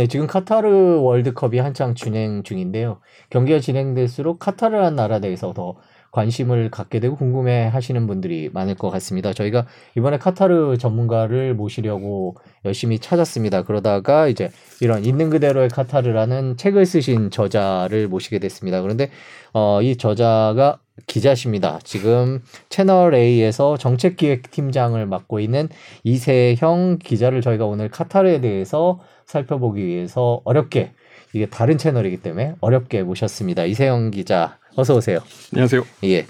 네, 지금 카타르 월드컵이 한창 진행 중인데요. 경기가 진행될수록 카타르라는 나라에 대해서 더 관심을 갖게 되고 궁금해 하시는 분들이 많을 것 같습니다. 저희가 이번에 카타르 전문가를 모시려고 열심히 찾았습니다. 그러다가 이제 이런 있는 그대로의 카타르라는 책을 쓰신 저자를 모시게 됐습니다. 그런데 어, 이 저자가 기자십니다. 지금 채널 A에서 정책기획팀장을 맡고 있는 이세형 기자를 저희가 오늘 카타르에 대해서 살펴보기 위해서 어렵게 이게 다른 채널이기 때문에 어렵게 모셨습니다. 이세영 기자 어서 오세요. 안녕하세요. 예.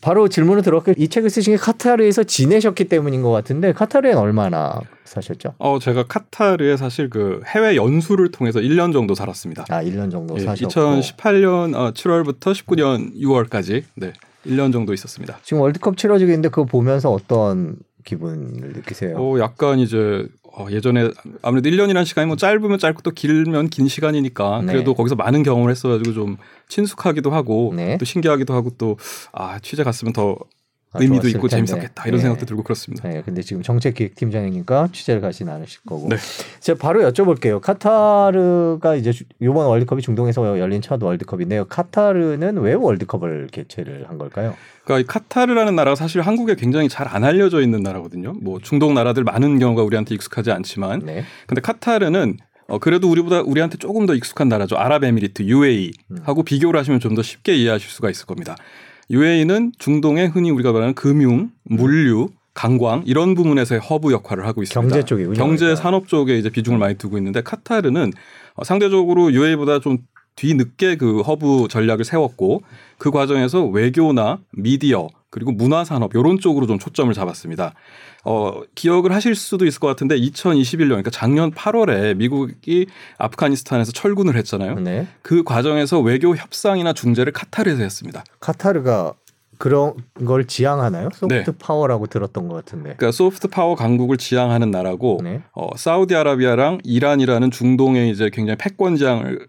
바로 질문을 들었고 이 책을 쓰신 게 카타르에서 지내셨기 때문인 것 같은데 카타르엔 얼마나 사셨죠? 어 제가 카타르에 사실 그 해외 연수를 통해서 1년 정도 살았습니다. 아 1년 정도 예, 사셨고 2018년 어, 7월부터 19년 6월까지 네 1년 정도 있었습니다. 지금 월드컵 치러지고 있는데 그거 보면서 어떤 기분을 느끼세요? 어 약간 이제 어, 예전에 아무래도 1년이라는 시간이 뭐 짧으면 짧고 또 길면 긴 시간이니까 네. 그래도 거기서 많은 경험을 했어가지고 좀 친숙하기도 하고 네. 또 신기하기도 하고 또 아 취재 갔으면 더 아, 의미도 좋았을 있고 텐데. 재밌었겠다 이런 네. 생각도 들고 그렇습니다. 네, 근데 지금 정책기획팀장이니까 취재를 가진 않으실 거고. 네. 제가 바로 여쭤볼게요. 카타르가 이제 주- 이번 월드컵이 중동에서 열린 첫 월드컵인데요. 카타르는 왜 월드컵을 개최를 한 걸까요? 그러니까 이 카타르라는 나라가 사실 한국에 굉장히 잘 안 알려져 있는 나라거든요. 뭐 중동 나라들 많은 경우가 우리한테 익숙하지 않지만, 네. 근데 카타르는 어 그래도 우리보다 우리한테 조금 더 익숙한 나라죠. 아랍에미리트 UAE 하고 비교를 하시면 좀 더 쉽게 이해하실 수가 있을 겁니다. UAE는 중동에 흔히 우리가 말하는 금융, 물류, 관광 이런 부분에서의 허브 역할을 하고 있습니다. 경제 쪽이군요. 경제 그러니까. 산업 쪽에 이제 비중을 많이 두고 있는데 카타르는 어, 상대적으로 UAE보다 좀 뒤늦게 그 허브 전략을 세웠고 그 과정에서 외교나 미디어 그리고 문화 산업 이런 쪽으로 좀 초점을 잡았습니다. 어, 기억을 하실 수도 있을 것 같은데 2021년 그러니까 작년 8월에 미국이 아프가니스탄에서 철군을 했잖아요. 네. 그 과정에서 외교 협상이나 중재를 카타르에서 했습니다. 카타르가 그런 걸 지향하나요? 소프트 네. 파워라고 들었던 것 같은데. 그러니까 소프트 파워 강국을 지향하는 나라고 네. 어, 사우디아라비아랑 이란이라는 중동의 이제 굉장히 패권 경쟁을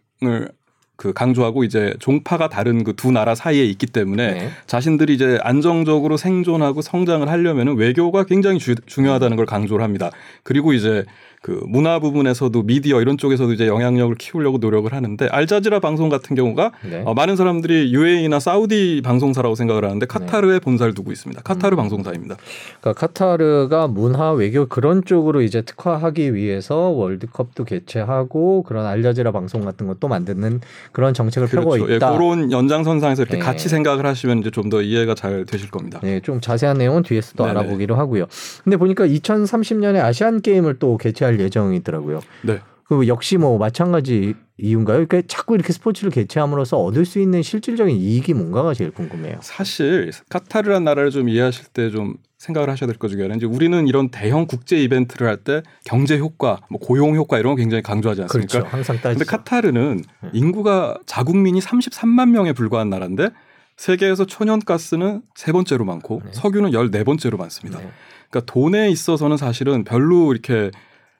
그 강조하고 이제 종파가 다른 그 두 나라 사이에 있기 때문에 네. 자신들이 이제 안정적으로 생존하고 성장을 하려면은 외교가 굉장히 주- 중요하다는 걸 강조를 합니다. 그리고 이제 그 문화 부분에서도 미디어 이런 쪽에서도 이제 영향력을 키우려고 노력을 하는데 알자지라 방송 같은 경우가 네. 어, 많은 사람들이 UAE나 사우디 방송사라고 생각을 하는데 카타르에 본사를 두고 있습니다. 카타르 음. 방송사입니다. 그러니까 카타르가 문화 외교 그런 쪽으로 이제 특화하기 위해서 월드컵도 개최하고 그런 알자지라 방송 같은 것도 만드는 그런 정책을 펴고 그렇죠. 예, 있다. 그런 연장선상에서 이렇게 네. 같이 생각을 하시면 이제 좀 더 이해가 잘 되실 겁니다. 네, 좀 자세한 내용은 뒤에서 또 네네. 알아보기로 하고요. 근데 보니까 2030년에 아시안 게임을 또 개최할 예정이더라고요. 네. 그 역시 뭐 마찬가지 이유인가요? 그러니까 자꾸 이렇게 스포츠를 개최함으로써 얻을 수 있는 실질적인 이익이 뭔가가 제일 궁금해요. 사실 카타르란 나라를 좀 이해하실 때 좀 생각을 하셔야 될것 중에 하나는 이제 우리는 이런 대형 국제 이벤트를 할 때 경제 효과, 뭐 고용 효과 이런 거 굉장히 강조하지 않습니까? 그렇죠. 항상 따지죠. 근데 카타르는 네. 인구가 자국민이 33만 명에 불과한 나라인데 세계에서 천연가스는 세 번째로 많고 네. 석유는 14번째로 많습니다. 네. 그러니까 돈에 있어서는 사실은 별로 이렇게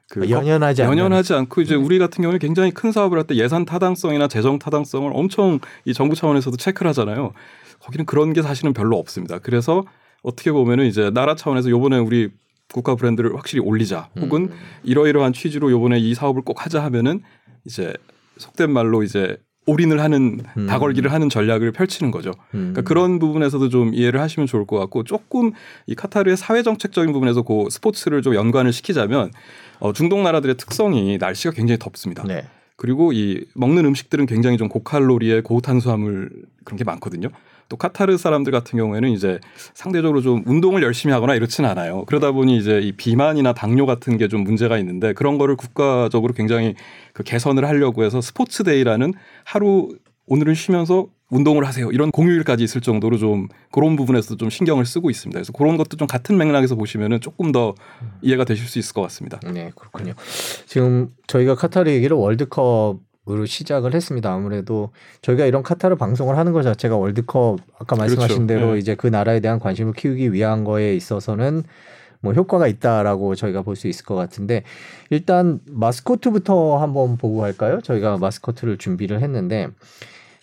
그 연연하지 않는 연연하지 않고 이제 네. 우리 같은 경우는 굉장히 큰 사업을 할 때 예산 타당성이나 재정 타당성을 엄청 이 정부 차원에서도 체크를 하잖아요. 거기는 그런 게 사실은 별로 없습니다. 그래서 어떻게 보면은 이제 나라 차원에서 요번에 우리 국가 브랜드를 확실히 올리자 혹은 음. 이러이러한 취지로 요번에 이 사업을 꼭 하자 하면은 이제 속된 말로 이제 올인을 하는 음. 다걸기를 하는 전략을 펼치는 거죠. 음. 그러니까 그런 부분에서도 좀 이해를 하시면 좋을 것 같고 조금 이 카타르의 사회 정책적인 부분에서 그 스포츠를 좀 연관을 시키자면 어, 중동 나라들의 특성이 날씨가 굉장히 덥습니다. 네. 그리고 이 먹는 음식들은 굉장히 좀 고칼로리에 고탄수화물 그런 게 많거든요. 또 카타르 사람들 같은 경우에는 이제 상대적으로 좀 운동을 열심히 하거나 이렇지는 않아요. 그러다 보니 이제 이 비만이나 당뇨 같은 게 좀 문제가 있는데 그런 거를 국가적으로 굉장히 그 개선을 하려고 해서 스포츠 데이라는 하루 오늘은 쉬면서 운동을 하세요. 이런 공휴일까지 있을 정도로 좀 그런 부분에서 좀 신경을 쓰고 있습니다. 그래서 그런 것도 좀 같은 맥락에서 보시면은 조금 더 이해가 되실 수 있을 것 같습니다. 네, 그렇군요. 지금 저희가 카타르 얘기를 월드컵 으로 시작을 했습니다. 아무래도 저희가 이런 카타르 방송을 하는 것 자체가 월드컵 아까 말씀하신 그렇죠. 대로 네. 이제 그 나라에 대한 관심을 키우기 위한 거에 있어서는 뭐 효과가 있다라고 저희가 볼 수 있을 것 같은데 일단 마스코트부터 한번 보고 할까요? 저희가 마스코트를 준비를 했는데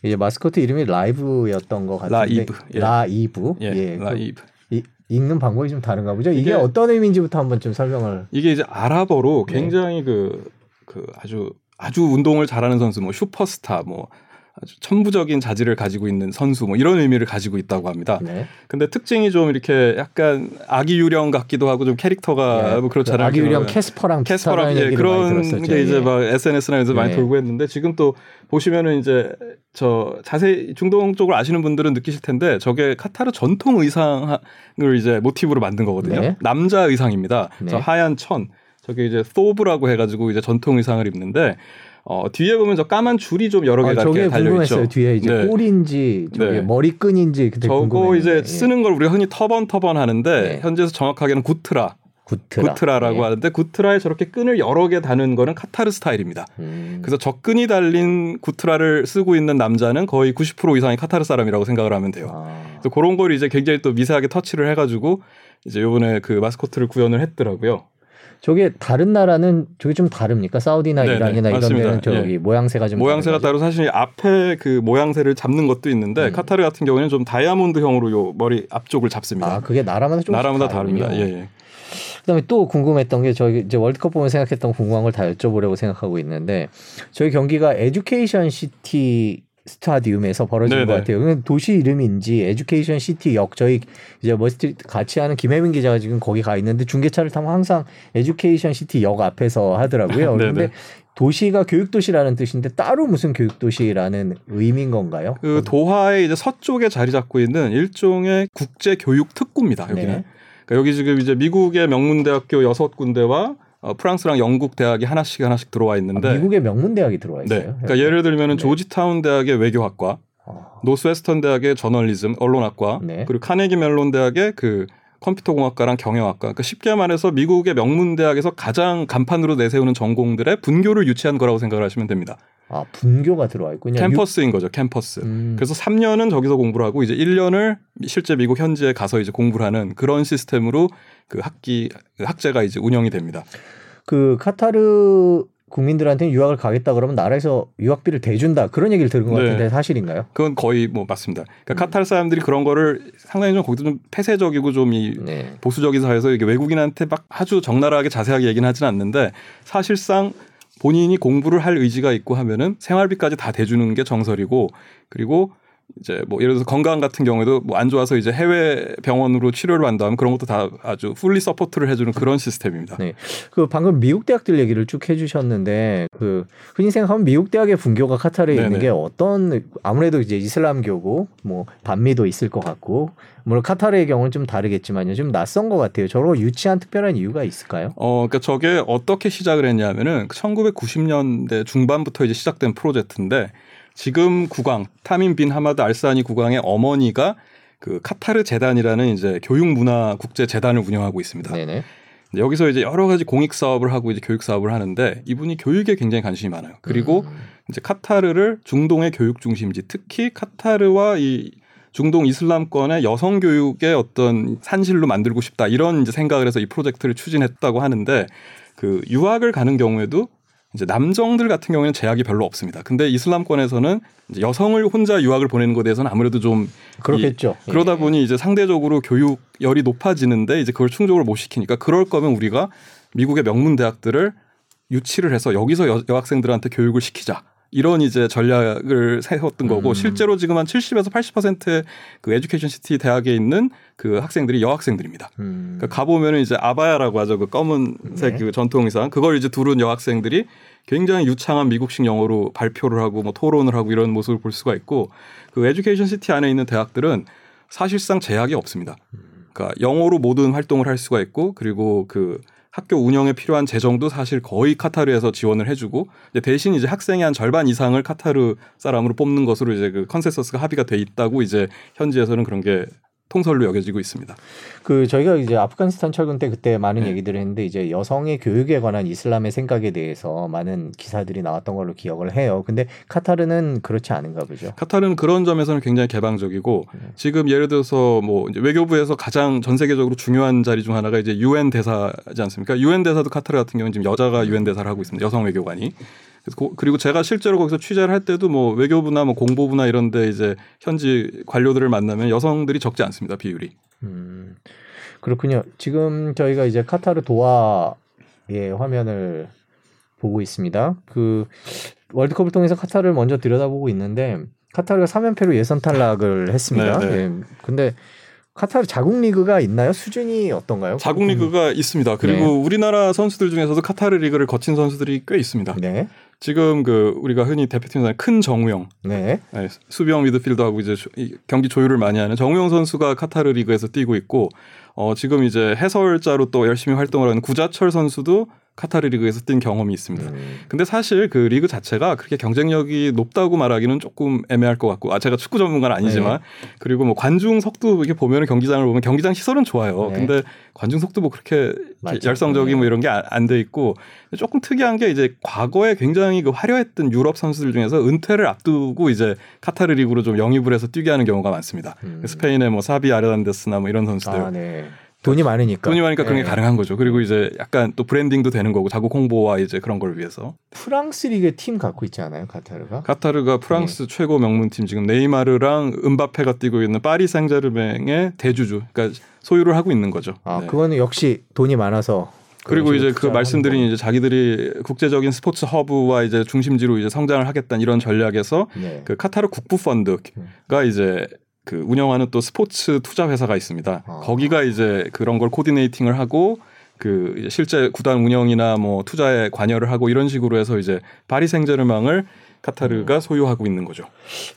이제 마스코트 이름이 라이브였던 것 같은데 라이브, 예. 라이브 예, 예, 그 라이브. 이- 읽는 방법이 좀 다른가 보죠. 이게, 이게- 어떤 의미인지부터 한번 좀 설명을 이게 이제 아랍어로 네. 굉장히 그, 그 아주 아주 운동을 잘하는 선수, 뭐 슈퍼스타, 뭐 아주 천부적인 자질을 가지고 있는 선수, 뭐 이런 의미를 가지고 있다고 합니다. 네. 근데 특징이 좀 이렇게 약간 아기 유령 같기도 하고 좀 캐릭터가 예, 뭐 그렇잖아요. 아기 유령 캐스퍼랑 캐스퍼랑 예, 많이 그런. 게 이제 예. 막 SNS나 많이 예. 돌고 했는데 지금 또 보시면은 이제 저 자세히 중동 쪽을 아시는 분들은 느끼실 텐데 저게 카타르 전통 의상을 이제 모티브로 만든 거거든요. 네. 남자 의상입니다. 네. 저 하얀 천 저게 이제 소브라고 해가지고 이제 전통 의상을 입는데 어, 뒤에 보면 저 까만 줄이 좀 여러 아, 개가 저게 이렇게 달려 궁금했어요. 있죠. 뒤에 이제 네. 꼴인지 저게 네. 머리끈인지 그때 저거 궁금했는데. 이제 예. 쓰는 걸 우리가 흔히 터번 터번 하는데 네. 현지에서 정확하게는 구트라, 구트라. 구트라 라고 예. 하는데 구트라에 저렇게 끈을 여러 개 다는 거는 카타르 스타일입니다. 음. 그래서 적근이 달린 구트라를 쓰고 있는 남자는 거의 90% 이상이 카타르 사람이라고 생각을 하면 돼요. 아. 그래서 그런 걸 이제 굉장히 또 미세하게 터치를 해가지고 이제 요번에 그 마스코트를 구현을 했더라고요. 저게 다른 나라는 저게 좀 다릅니까? 사우디나 네네, 이란이나 이런 맞습니다. 데는 저기 예. 모양새가 좀 모양새가 거죠? 따로 사실 앞에 그 모양새를 잡는 것도 있는데 음. 카타르 같은 경우에는 좀 다이아몬드형으로 요 머리 앞쪽을 잡습니다. 아 그게 나라마다 좀 나라마다 다릅니다. 예, 예. 그다음에 또 궁금했던 게 저희 이제 월드컵 보면 생각했던 궁금한 걸 다 여쭤보려고 생각하고 있는데 저희 경기가 Education City Stadium에서 벌어진 네네. 것 같아요. 도시 이름인지 Education City 역 저희 이제 머스트 같이 하는 김혜민 기자가 지금 거기 가 있는데 중계차를 타면 항상 Education City 역 앞에서 하더라고요. 그런데 도시가 교육 도시라는 뜻인데 따로 무슨 교육 도시라는 의미인 건가요? 그 도하의 이제 서쪽에 자리 잡고 있는 일종의 국제 교육 특구입니다. 여기는. 네. 그러니까 여기 지금 이제 미국의 명문 대학교 여섯 군데와 어, 프랑스랑 영국 대학이 하나씩 하나씩 들어와 있는데 아, 미국의 명문 대학이 들어와 있어요. 네. 그러니까 예를 들면은 네. 조지타운 대학의 외교학과, 어, 노스웨스턴 대학의 저널리즘 언론학과, 네. 그리고 카네기 멜론 대학의 그 컴퓨터공학과랑 경영학과. 그러니까 쉽게 말해서 미국의 명문 대학에서 가장 간판으로 내세우는 전공들의 분교를 유치한 거라고 생각을 하시면 됩니다. 아 분교가 들어와 있군요. 캠퍼스인 거죠, 캠퍼스. 육- 음. 그래서 3년은 저기서 공부를 하고 이제 1년을 실제 미국 현지에 가서 이제 공부를 하는 그런 시스템으로 그 학기 그 학제가 이제 운영이 됩니다. 그 카타르 국민들한테 유학을 가겠다 그러면 나라에서 유학비를 대준다 그런 얘기를 들은 것 네. 같은데 사실인가요? 그건 거의 뭐 맞습니다. 그러니까 음. 카타르 사람들이 그런 거를 상당히 좀 거기도 좀 폐쇄적이고 좀이 네. 보수적인 사회에서 이게 외국인한테 막 아주 적나라하게 자세하게 얘기는 하지는 않는데 사실상 본인이 공부를 할 의지가 있고 하면은 생활비까지 다 대주는 게 정설이고 그리고 이제 뭐 예를 들어서 건강 같은 경우에도 뭐 안 좋아서 이제 해외 병원으로 치료를 한다면 그런 것도 다 아주 fully support를 해주는 그런 시스템입니다. 네. 그 방금 미국 대학들 얘기를 쭉 해주셨는데 그 흔히 생각하면 미국 대학의 분교가 카타르에 있는 네네. 게 어떤 아무래도 이제 이슬람교고 뭐 반미도 있을 것 같고 물론 카타르의 경우는 좀 다르겠지만요 좀 낯선 것 같아요. 저로 유치한 특별한 이유가 있을까요? 어, 그러니까 저게 어떻게 시작을 했냐면은 1990년대 중반부터 이제 시작된 프로젝트인데 지금 국왕 타민 빈 하마드 알사니 국왕의 어머니가 그 카타르 재단이라는 이제 교육 문화 국제 재단을 운영하고 있습니다. 네네. 여기서 이제 여러 가지 공익 사업을 하고 이제 교육 사업을 하는데 이분이 교육에 굉장히 관심이 많아요. 그리고 음. 이제 카타르를 중동의 교육 중심지, 특히 카타르와 이 중동 이슬람권의 여성 교육의 어떤 산실로 만들고 싶다 이런 이제 생각을 해서 이 프로젝트를 추진했다고 하는데 그 유학을 가는 경우에도 이제 남정들 같은 경우에는 제약이 별로 없습니다. 근데 이슬람권에서는 이제 여성을 혼자 유학을 보내는 것에 대해서는 아무래도 좀 그렇겠죠. 이- 그러다 예. 보니 이제 상대적으로 교육열이 높아지는데 이제 그걸 충족을 못 시키니까 그럴 거면 우리가 미국의 명문 대학들을 유치를 해서 여기서 여, 여학생들한테 교육을 시키자. 이런 이제 전략을 세웠던 거고 음. 실제로 지금 한 70에서 80%의 그 Education City 대학에 있는 그 학생들이 여학생들입니다. 음. 그러니까 가보면은 이제 아바야라고 하죠. 그 검은색 네. 그 전통 의상. 그걸 이제 두른 여학생들이 굉장히 유창한 미국식 영어로 발표를 하고 뭐 토론을 하고 이런 모습을 볼 수가 있고 그 Education City 안에 있는 대학들은 사실상 제약이 없습니다. 그러니까 영어로 모든 활동을 할 수가 있고 그리고 그 학교 운영에 필요한 재정도 사실 거의 카타르에서 지원을 해주고 이제 대신 이제 학생의 한 절반 이상을 카타르 사람으로 뽑는 것으로 이제 그 컨센서스가 합의가 돼 있다고 이제 현지에서는 그런 게 통설로 여겨지고 있습니다. 그 저희가 이제 아프가니스탄 철군 때 그때 많은 네. 얘기들을 했는데 이제 여성의 교육에 관한 이슬람의 생각에 대해서 많은 기사들이 나왔던 걸로 기억을 해요. 근데 카타르는 그렇지 않은가 보죠. 카타르는 그런 점에서는 굉장히 개방적이고 네. 지금 예를 들어서 뭐 외교부에서 가장 전 세계적으로 중요한 자리 중 하나가 이제 유엔 대사지 않습니까? 유엔 대사도 카타르 같은 경우는 지금 여자가 유엔 대사를 하고 있습니다. 여성 외교관이. 그리고 제가 실제로 거기서 취재를 할 때도 뭐 외교부나 뭐 공보부나 이런데 이제 현지 관료들을 만나면 여성들이 적지 않습니다 비율이. 음, 그렇군요. 지금 저희가 이제 카타르 도하의 화면을 보고 있습니다. 그 월드컵을 통해서 카타르를 먼저 들여다보고 있는데 카타르가 3연패로 예선 탈락을 했습니다. 네, 네. 예. 근데 카타르 자국 리그가 있나요? 수준이 어떤가요? 자국 리그가 있습니다. 그리고 네. 우리나라 선수들 중에서도 카타르 리그를 거친 선수들이 꽤 있습니다. 네. 지금 그 우리가 흔히 대표팀에 큰 정우영, 네. 네, 수비형 미드필더하고 이제 경기 조율을 많이 하는 정우영 선수가 카타르 리그에서 뛰고 있고 어 지금 이제 해설자로 또 열심히 활동을 하는 구자철 선수도 카타르 리그에서 뛴 경험이 있습니다. 음, 근데 사실 그 리그 자체가 그렇게 경쟁력이 높다고 말하기는 조금 애매할 것 같고 아 제가 축구 전문가는 아니지만 그리고 뭐 관중석도 이렇게 보면 경기장을 보면 경기장 시설은 좋아요. 네. 근데 관중석도 뭐 그렇게 맞죠. 열성적인 뭐 이런 게 안 돼 있고 조금 특이한 게 이제 과거에 굉장히 그 화려했던 유럽 선수들 중에서 은퇴를 앞두고 이제 카타르 리그로 좀 영입을 해서 뛰게 하는 경우가 많습니다. 음. 스페인의 뭐 사비 아르란데스나 뭐 이런 선수들 아, 네. 돈이 많으니까. 돈이 많으니까 그런 게 네. 가능한 거죠. 그리고 이제 약간 또 브랜딩도 되는 거고 자국 홍보와 이제 그런 걸 위해서 프랑스 리그에 팀 갖고 있지 않아요, 카타르가? 카타르가 프랑스 최고 명문 팀 지금 네이마르랑 은바페가 뛰고 있는 파리 생제르맹의 대주주, 그러니까 소유를 하고 있는 거죠. 아, 네. 그거는 역시 돈이 많아서. 그리고 이제 그 말씀드린 이제 자기들이 국제적인 스포츠 허브와 이제 중심지로 이제 성장을 하겠다는 이런 전략에서 거. 네. 그 카타르 국부 펀드가 이제 그 운영하는 또 스포츠 투자 회사가 있습니다. 아. 거기가 이제 그런 걸 코디네이팅을 하고 그 실제 구단 운영이나 뭐 투자에 관여를 하고 이런 식으로 해서 이제 파리 생제르맹을 카타르가 음. 소유하고 있는 거죠.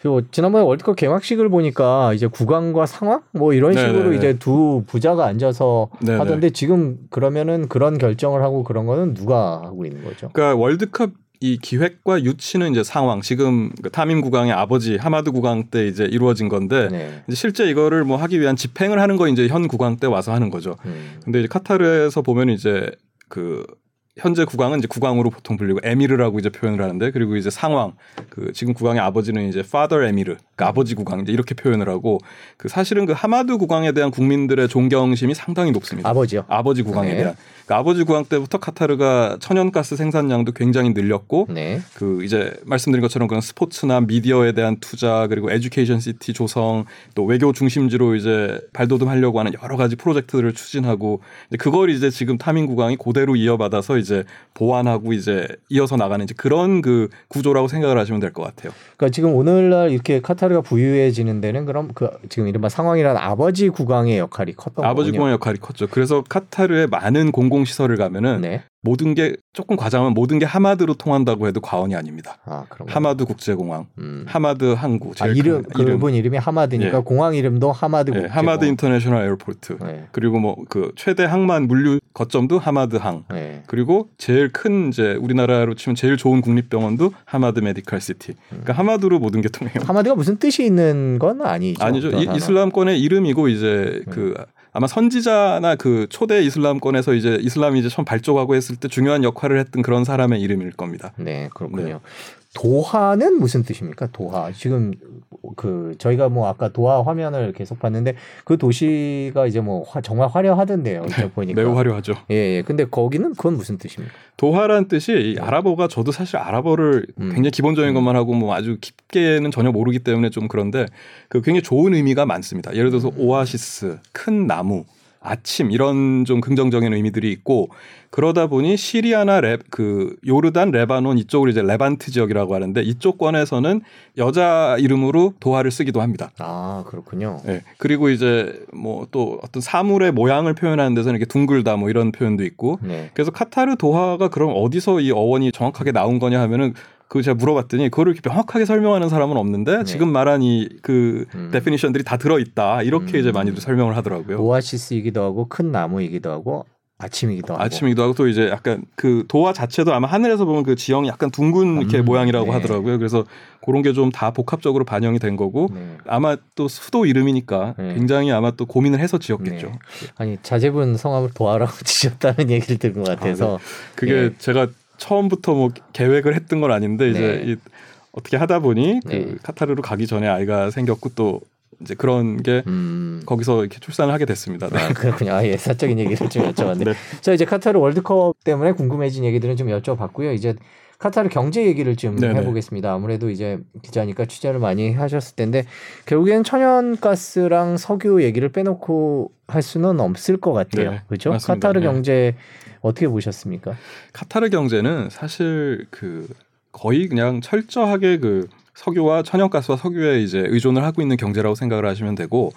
그리고 지난번에 월드컵 개막식을 보니까 이제 구강과 상황 뭐 이런 네네네. 식으로 이제 두 부자가 앉아서 네네. 하던데 지금 그러면은 그런 결정을 하고 그런 거는 누가 하고 있는 거죠? 그러니까 월드컵 이 기획과 유치는 이제 상황 지금 그 타민 국왕의 아버지 하마드 국왕 때 이제 이루어진 건데 네. 이제 실제 이거를 뭐 하기 위한 집행을 하는 거 이제 현 국왕 때 와서 하는 거죠. 음. 근데 이제 카타르에서 보면 이제 그 현재 국왕은 이제 국왕으로 보통 불리고 에미르라고 이제 표현을 하는데 그리고 이제 상왕 그 지금 국왕의 아버지는 이제 father 에미르 그러니까 아버지 국왕 이제 이렇게 표현을 하고 그 사실은 그 하마드 국왕에 대한 국민들의 존경심이 상당히 높습니다. 아버지요. 아버지 국왕에 네. 대한 그러니까 아버지 국왕 때부터 카타르가 천연가스 생산량도 굉장히 늘렸고 네. 그 이제 말씀드린 것처럼 그런 스포츠나 미디어에 대한 투자 그리고 Education City 조성 또 외교 중심지로 이제 발돋움하려고 하는 여러 가지 프로젝트들을 추진하고 이제 그걸 이제 지금 타민 국왕이 그대로 이어받아서 이제 보완하고 이제 이어서 나가는 이제 그런 그 구조라고 생각을 하시면 될 것 같아요. 그러니까 지금 오늘날 이렇게 카타르가 부유해지는 데는 그럼 그 지금 이른바 상황이란 아버지 국왕의 역할이 컸던 아버지. 국왕의 역할이 컸죠. 그래서 카타르의 많은 공공 시설을 가면은 네. 모든 게 조금 과장하면 모든 게 하마드로 통한다고 해도 과언이 아닙니다. 아. 하마드 국제공항, 음. 하마드 항구, 아, 이름 큰 그분 이름 이 하마드니까 예. 공항 이름도 하마드 예. 하마드 International Airport. 네. 그리고 뭐 그 최대 항만 물류 거점도 하마드항. 네. 그리고 제일 큰 이제 우리나라로 치면 제일 좋은 국립병원도 하마드 Medical City. 그러니까 하마드로 모든 게 통해요. 하마드가 무슨 뜻이 있는 건 아니죠. 아니죠. 그 이. 이슬람권의 이름이고 이제 그 아마 선지자나 그 초대 이슬람권에서 이제 이슬람이 이제 처음 발족하고 했을 때 중요한 역할을 했던 그런 사람의 이름일 겁니다. 네, 그렇군요. 네. 도하는 무슨 뜻입니까? 도하. 지금 그 저희가 뭐 아까 도하 화면을 계속 봤는데 그 도시가 이제 뭐 화- 정말 화려하던데요. 이제 보니까. 매우 화려하죠. 예, 예. 근데 거기는 그건 무슨 뜻입니까? 도하라는 뜻이 이 아랍어가 저도 사실 아랍어를 음. 굉장히 기본적인 음. 것만 하고 뭐 아주 깊게는 전혀 모르기 때문에 좀 그런데 그 굉장히 좋은 의미가 많습니다. 예를 들어서 음. 오아시스, 큰 나무, 아침 이런 좀 긍정적인 의미들이 있고 그러다 보니 시리아나 레, 그 요르단, 레바논 이쪽을 이제 레반트 지역이라고 하는데 이쪽 권에서는 여자 이름으로 도하를 쓰기도 합니다. 아, 그렇군요. 예. 그리고 이제 뭐 또 어떤 사물의 모양을 표현하는 데서는 이렇게 둥글다 뭐 이런 표현도 있고 네. 그래서 카타르 도하가 그럼 어디서 이 어원이 정확하게 나온 거냐 하면은 그 제가 물어봤더니 그거를 이렇게 명확하게 설명하는 사람은 없는데 네. 지금 말한 이그 음. 데피니션들이 다 들어 있다 이렇게 음. 이제 많이들 설명을 하더라고요. 오아시스이기도 하고 큰 나무이기도 하고 아침이기도 하고. 아침이기도 하고 또 이제 약간 그 도화 자체도 아마 하늘에서 보면 그 지형이 약간 둥근 이렇게 음, 모양이라고 네. 하더라고요. 그래서 그런 게 좀 다 복합적으로 반영이 된 거고 네. 아마 또 수도 이름이니까 네. 굉장히 아마 또 고민을 해서 지었겠죠. 네. 아니 자제분 성함을 도하라고 지셨다는 얘기를 들은 것 같아서 그게 예. 제가 처음부터 뭐 계획을 했던 건 아닌데 이제 네. 이 어떻게 하다 보니 그 네. 카타르로 가기 전에 아이가 생겼고 또 이제 그런 게 음. 거기서 이렇게 출산을 하게 됐습니다. 네. 아, 그렇군요. 아, 예, 사적인 얘기를 좀 여쭤봤는데. 네. 자, 이제 카타르 월드컵 때문에 궁금해진 얘기들은 좀 여쭤봤고요. 이제 카타르 경제 얘기를 좀 네네. 해보겠습니다. 아무래도 이제 기자니까 취재를 많이 하셨을 텐데 결국엔 천연가스랑 석유 얘기를 빼놓고 할 수는 없을 것 같아요. 네, 그렇죠? 맞습니다. 카타르 네. 경제 어떻게 보셨습니까? 카타르 경제는 사실 그 거의 그냥 철저하게 그 석유와 천연가스와 석유에 이제 의존을 하고 있는 경제라고 생각을 하시면 되고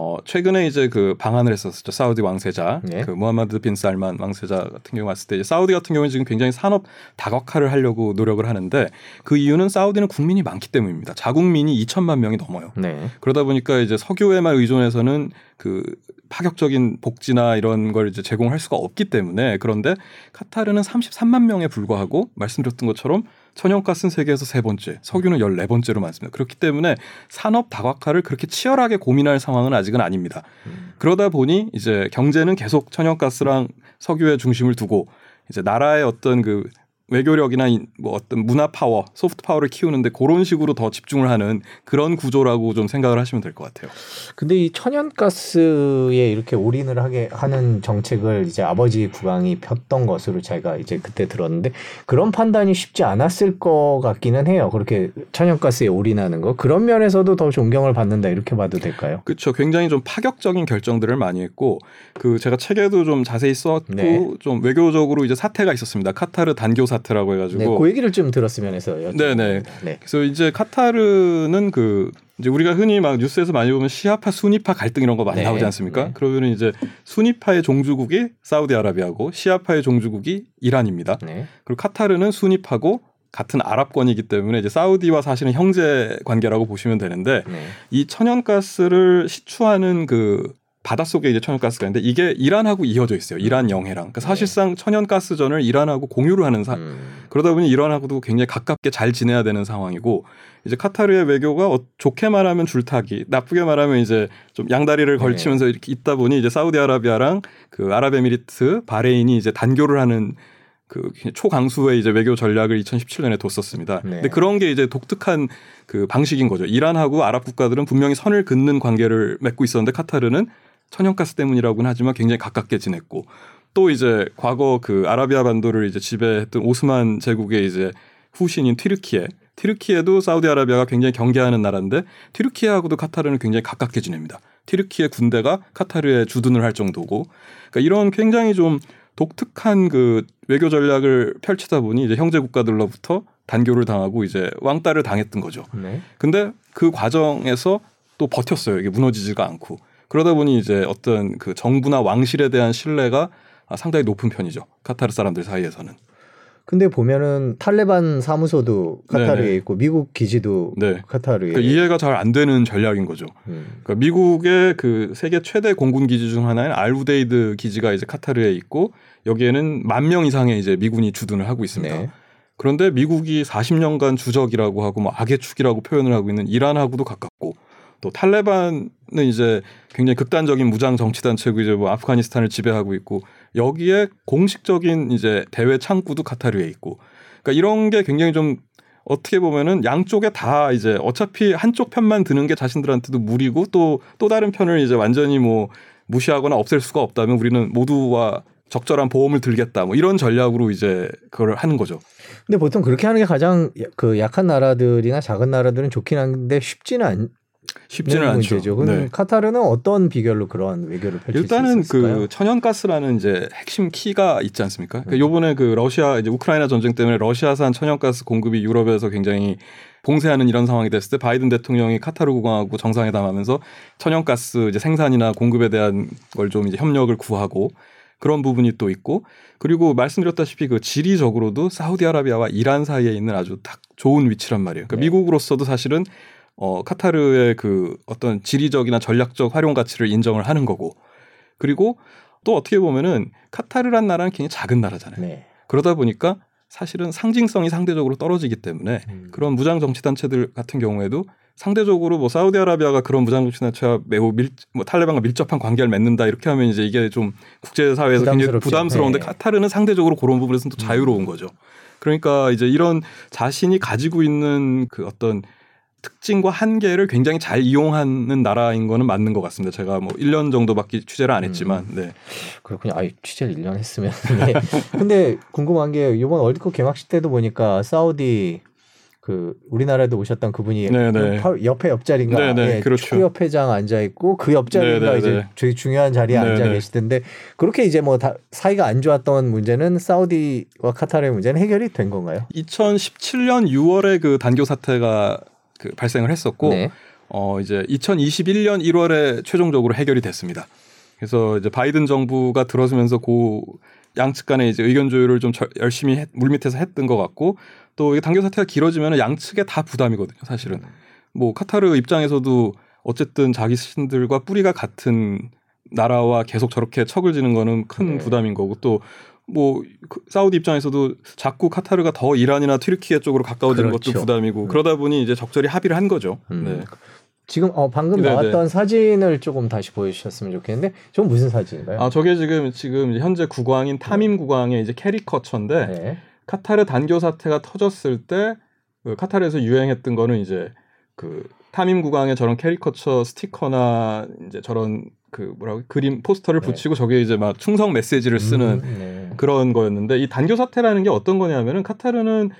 어 최근에 이제 그 방한을 했었죠 사우디 왕세자 네. 그 무하마드 빈 살만 왕세자 같은 경우 왔을 때 사우디 같은 경우는 지금 굉장히 산업 다각화를 하려고 노력을 하는데 그 이유는 사우디는 국민이 많기 때문입니다 자국민이 2천만 명이 넘어요 네. 그러다 보니까 이제 석유에만 의존해서는 그 파격적인 복지나 이런 걸 이제 제공할 수가 없기 때문에 그런데 카타르는 33만 명에 불과하고 말씀드렸던 것처럼 천연가스는 세계에서 세 번째, 석유는 14번째로 많습니다. 그렇기 때문에 산업 다각화를 그렇게 치열하게 고민할 상황은 아직은 아닙니다. 음. 그러다 보니 이제 경제는 계속 천연가스랑 석유에 중심을 두고 이제 나라의 어떤 그 외교력이나 이- 뭐 어떤 문화 파워, 소프트 파워를 키우는데 그런 식으로 더 집중을 하는 그런 구조라고 좀 생각을 하시면 될 것 같아요. 근데 이 천연가스에 이렇게 올인을 하게 하는 정책을 이제 아버지 국왕이 폈던 것으로 제가 이제 그때 들었는데 그런 판단이 쉽지 않았을 것 같기는 해요. 그렇게 천연가스에 올인하는 거 그런 면에서도 더 존경을 받는다 이렇게 봐도 될까요? 그렇죠. 굉장히 좀 파격적인 결정들을 많이 했고 그 제가 책에도 좀 자세히 썼고 네. 좀 외교적으로 이제 사태가 있었습니다. 카타르 단교 사태 라고 해가지고 네, 그 얘기를 좀 들었으면 해서 네네. 네. 그래서 이제 카타르는 그 이제 우리가 흔히 막 뉴스에서 많이 보면 시아파 순위파 갈등 이런 거 많이 네, 나오지 않습니까? 네. 그러면은 이제 순위파의 종주국이 사우디아라비아고 시아파의 종주국이 이란입니다. 네. 그리고 카타르는 순위파고 같은 아랍권이기 때문에 이제 사우디와 사실은 형제 관계라고 보시면 되는데 네. 이 천연가스를 시추하는 그 바닷속에 이제 천연가스가 있는데 이게 이란하고 이어져 있어요. 이란 영해랑. 그러니까 사실상 천연가스전을 이란하고 공유를 하는 사, 음. 그러다 보니 이란하고도 굉장히 가깝게 잘 지내야 되는 상황이고 이제 카타르의 외교가 어, 좋게 말하면 줄타기, 나쁘게 말하면 이제 좀 양다리를 네. 걸치면서 이렇게 있다 보니 이제 사우디아라비아랑 그 아랍에미리트, 바레인이 이제 단교를 하는 그 초강수의 이제 외교 전략을 2017년에 뒀었습니다. 네. 근데 그런 게 이제 독특한 그 방식인 거죠. 이란하고 아랍 국가들은 분명히 선을 긋는 관계를 맺고 있었는데 카타르는 천연가스 때문이라고는 하지만 굉장히 가깝게 지냈고 또 이제 과거 그 아라비아 반도를 이제 지배했던 오스만 제국의 이제 후신인 튀르키예 튀르키예도 사우디아라비아가 굉장히 경계하는 나라인데 튀르키예하고도 카타르는 굉장히 가깝게 지냅니다. 튀르키예 군대가 카타르에 주둔을 할 정도고 그러니까 이런 굉장히 좀 독특한 그 외교 전략을 펼치다 보니 이제 형제 국가들로부터 단교를 당하고 이제 왕따를 당했던 거죠. 네. 근데 그 과정에서 또 버텼어요. 이게 무너지지가 않고. 그러다 보니 이제 어떤 그 정부나 왕실에 대한 신뢰가 아, 상당히 높은 편이죠. 카타르 사람들 사이에서는. 근데 보면은 탈레반 사무소도 카타르에 네네. 있고 미국 기지도 네. 카타르에 그러니까 이해가 잘 안 되는 전략인 거죠. 음. 그러니까 미국의 그 세계 최대 공군 기지 중 하나인 알우데이드 기지가 이제 카타르에 있고 여기에는 만 명 이상의 이제 미군이 주둔을 하고 있습니다. 네. 그런데 미국이 40년간 주적이라고 하고 뭐 악의 축이라고 표현을 하고 있는 이란하고도 가깝고 또 탈레반은 이제 굉장히 극단적인 무장 정치 단체고 이제 뭐 아프가니스탄을 지배하고 있고 여기에 공식적인 이제 대외 창구도 카타르에 있고 그러니까 이런 게 굉장히 좀 어떻게 보면은 양쪽에 다 이제 어차피 한쪽 편만 드는 게 자신들한테도 무리고 또또 다른 편을 이제 완전히 뭐 무시하거나 없앨 수가 없다면 우리는 모두와 적절한 보험을 들겠다 뭐 이런 전략으로 이제 그걸 하는 거죠. 근데 보통 그렇게 하는 게 가장 야- 그 약한 나라들이나 작은 나라들은 좋긴 한데 쉽지는 않. 쉽지는 는 않죠. 문제죠. 그럼 네. 카타르는 어떤 비결로 그러한 외교를 펼칠 일단은 수 있을까요? 그 천연가스라는 이제 핵심 키가 있지 않습니까? 음. 그러니까 요번에 그 러시아 이제 우크라이나 전쟁 때문에 러시아산 천연가스 공급이 유럽에서 굉장히 봉쇄하는 이런 상황이 됐을 때 바이든 대통령이 카타르 국왕하고 정상회담하면서 천연가스 이제 생산이나 공급에 대한 걸 좀 이제 협력을 구하고 그런 부분이 또 있고 그리고 말씀드렸다시피 그 지리적으로도 사우디아라비아와 이란 사이에 있는 아주 딱 좋은 위치란 말이에요. 그러니까 네. 미국으로서도 사실은 어 카타르의 그 어떤 지리적이나 전략적 활용 가치를 인정을 하는 거고 그리고 또 어떻게 보면은 카타르란 나라는 굉장히 작은 나라잖아요. 네. 그러다 보니까 사실은 상징성이 상대적으로 떨어지기 때문에 음. 그런 무장 정치 단체들 같은 경우에도 상대적으로 뭐 사우디아라비아가 그런 무장 정치 단체와 매우 밀, 뭐 탈레반과 밀접한 관계를 맺는다 이렇게 하면 이제 이게 좀 국제 사회에서 굉장히. 부담스러운데 네. 카타르는 상대적으로 그런 부분에서는 또 자유로운 거죠. 그러니까 이제 이런 자신이 가지고 있는 그 어떤 특징과 한계를 굉장히 잘 이용하는 나라인 거는 맞는 것 같습니다. 제가 뭐 1년 정도밖에 취재를 안 했지만, 음. 네. 그렇군요. 아, 취재를 1년 했으면. 네. 근데 궁금한 게 이번 월드컵 개막식 때도 보니까 사우디 그 우리나라에도 오셨던 그분이 네네. 바- 옆에 옆자리인가 네네, 예, 그렇죠. 축구협회장 앉아 있고 그 옆자리인가 네네네. 이제 되게 중요한 자리에 앉아 네네. 계시던데 그렇게 이제 뭐 다 사이가 안 좋았던 문제는 사우디와 카타르의 문제는 해결이 된 건가요? 2017년 6월에 그 단교 사태가 그 발생을 했었고, 네. 어 이제 2021년 1월에 최종적으로 해결이 됐습니다. 그래서 이제 바이든 정부가 들어서면서 고 양측 간의 이제 의견 조율을 좀 절- 열심히 했- 물밑에서 했던 것 같고 또 이게 단교 사태가 길어지면 양측에 다 부담이거든요. 사실은 뭐 카타르 입장에서도 어쨌든 자기 신들과 뿌리가 같은 나라와 계속 저렇게 척을 지는 거는 큰 네. 부담인 거고 또 뭐 사우디 입장에서도 자꾸 카타르가 더 이란이나 튀르키예 쪽으로 가까워지는 그렇죠. 것도 부담이고 음. 그러다 보니 이제 적절히 합의를 한 거죠. 음. 네. 지금 어 방금 네네. 나왔던 사진을 조금 다시 보여주셨으면 좋겠는데 좀 무슨 사진인가요? 아 저게 지금 지금 현재 국왕인 타밈 국왕의 이제 캐리커처인데 네. 카타르 단교 사태가 터졌을 때 그 카타르에서 유행했던 거는 이제 그 타밈 국왕의 저런 캐리커처 스티커나 이제 저런 그 뭐라고 그림 포스터를 네. 붙이고 저게 이제 막 충성 메시지를 쓰는 음, 네. 그런 거였는데 이 단교 사태라는 게 어떤 거냐면은 카타르는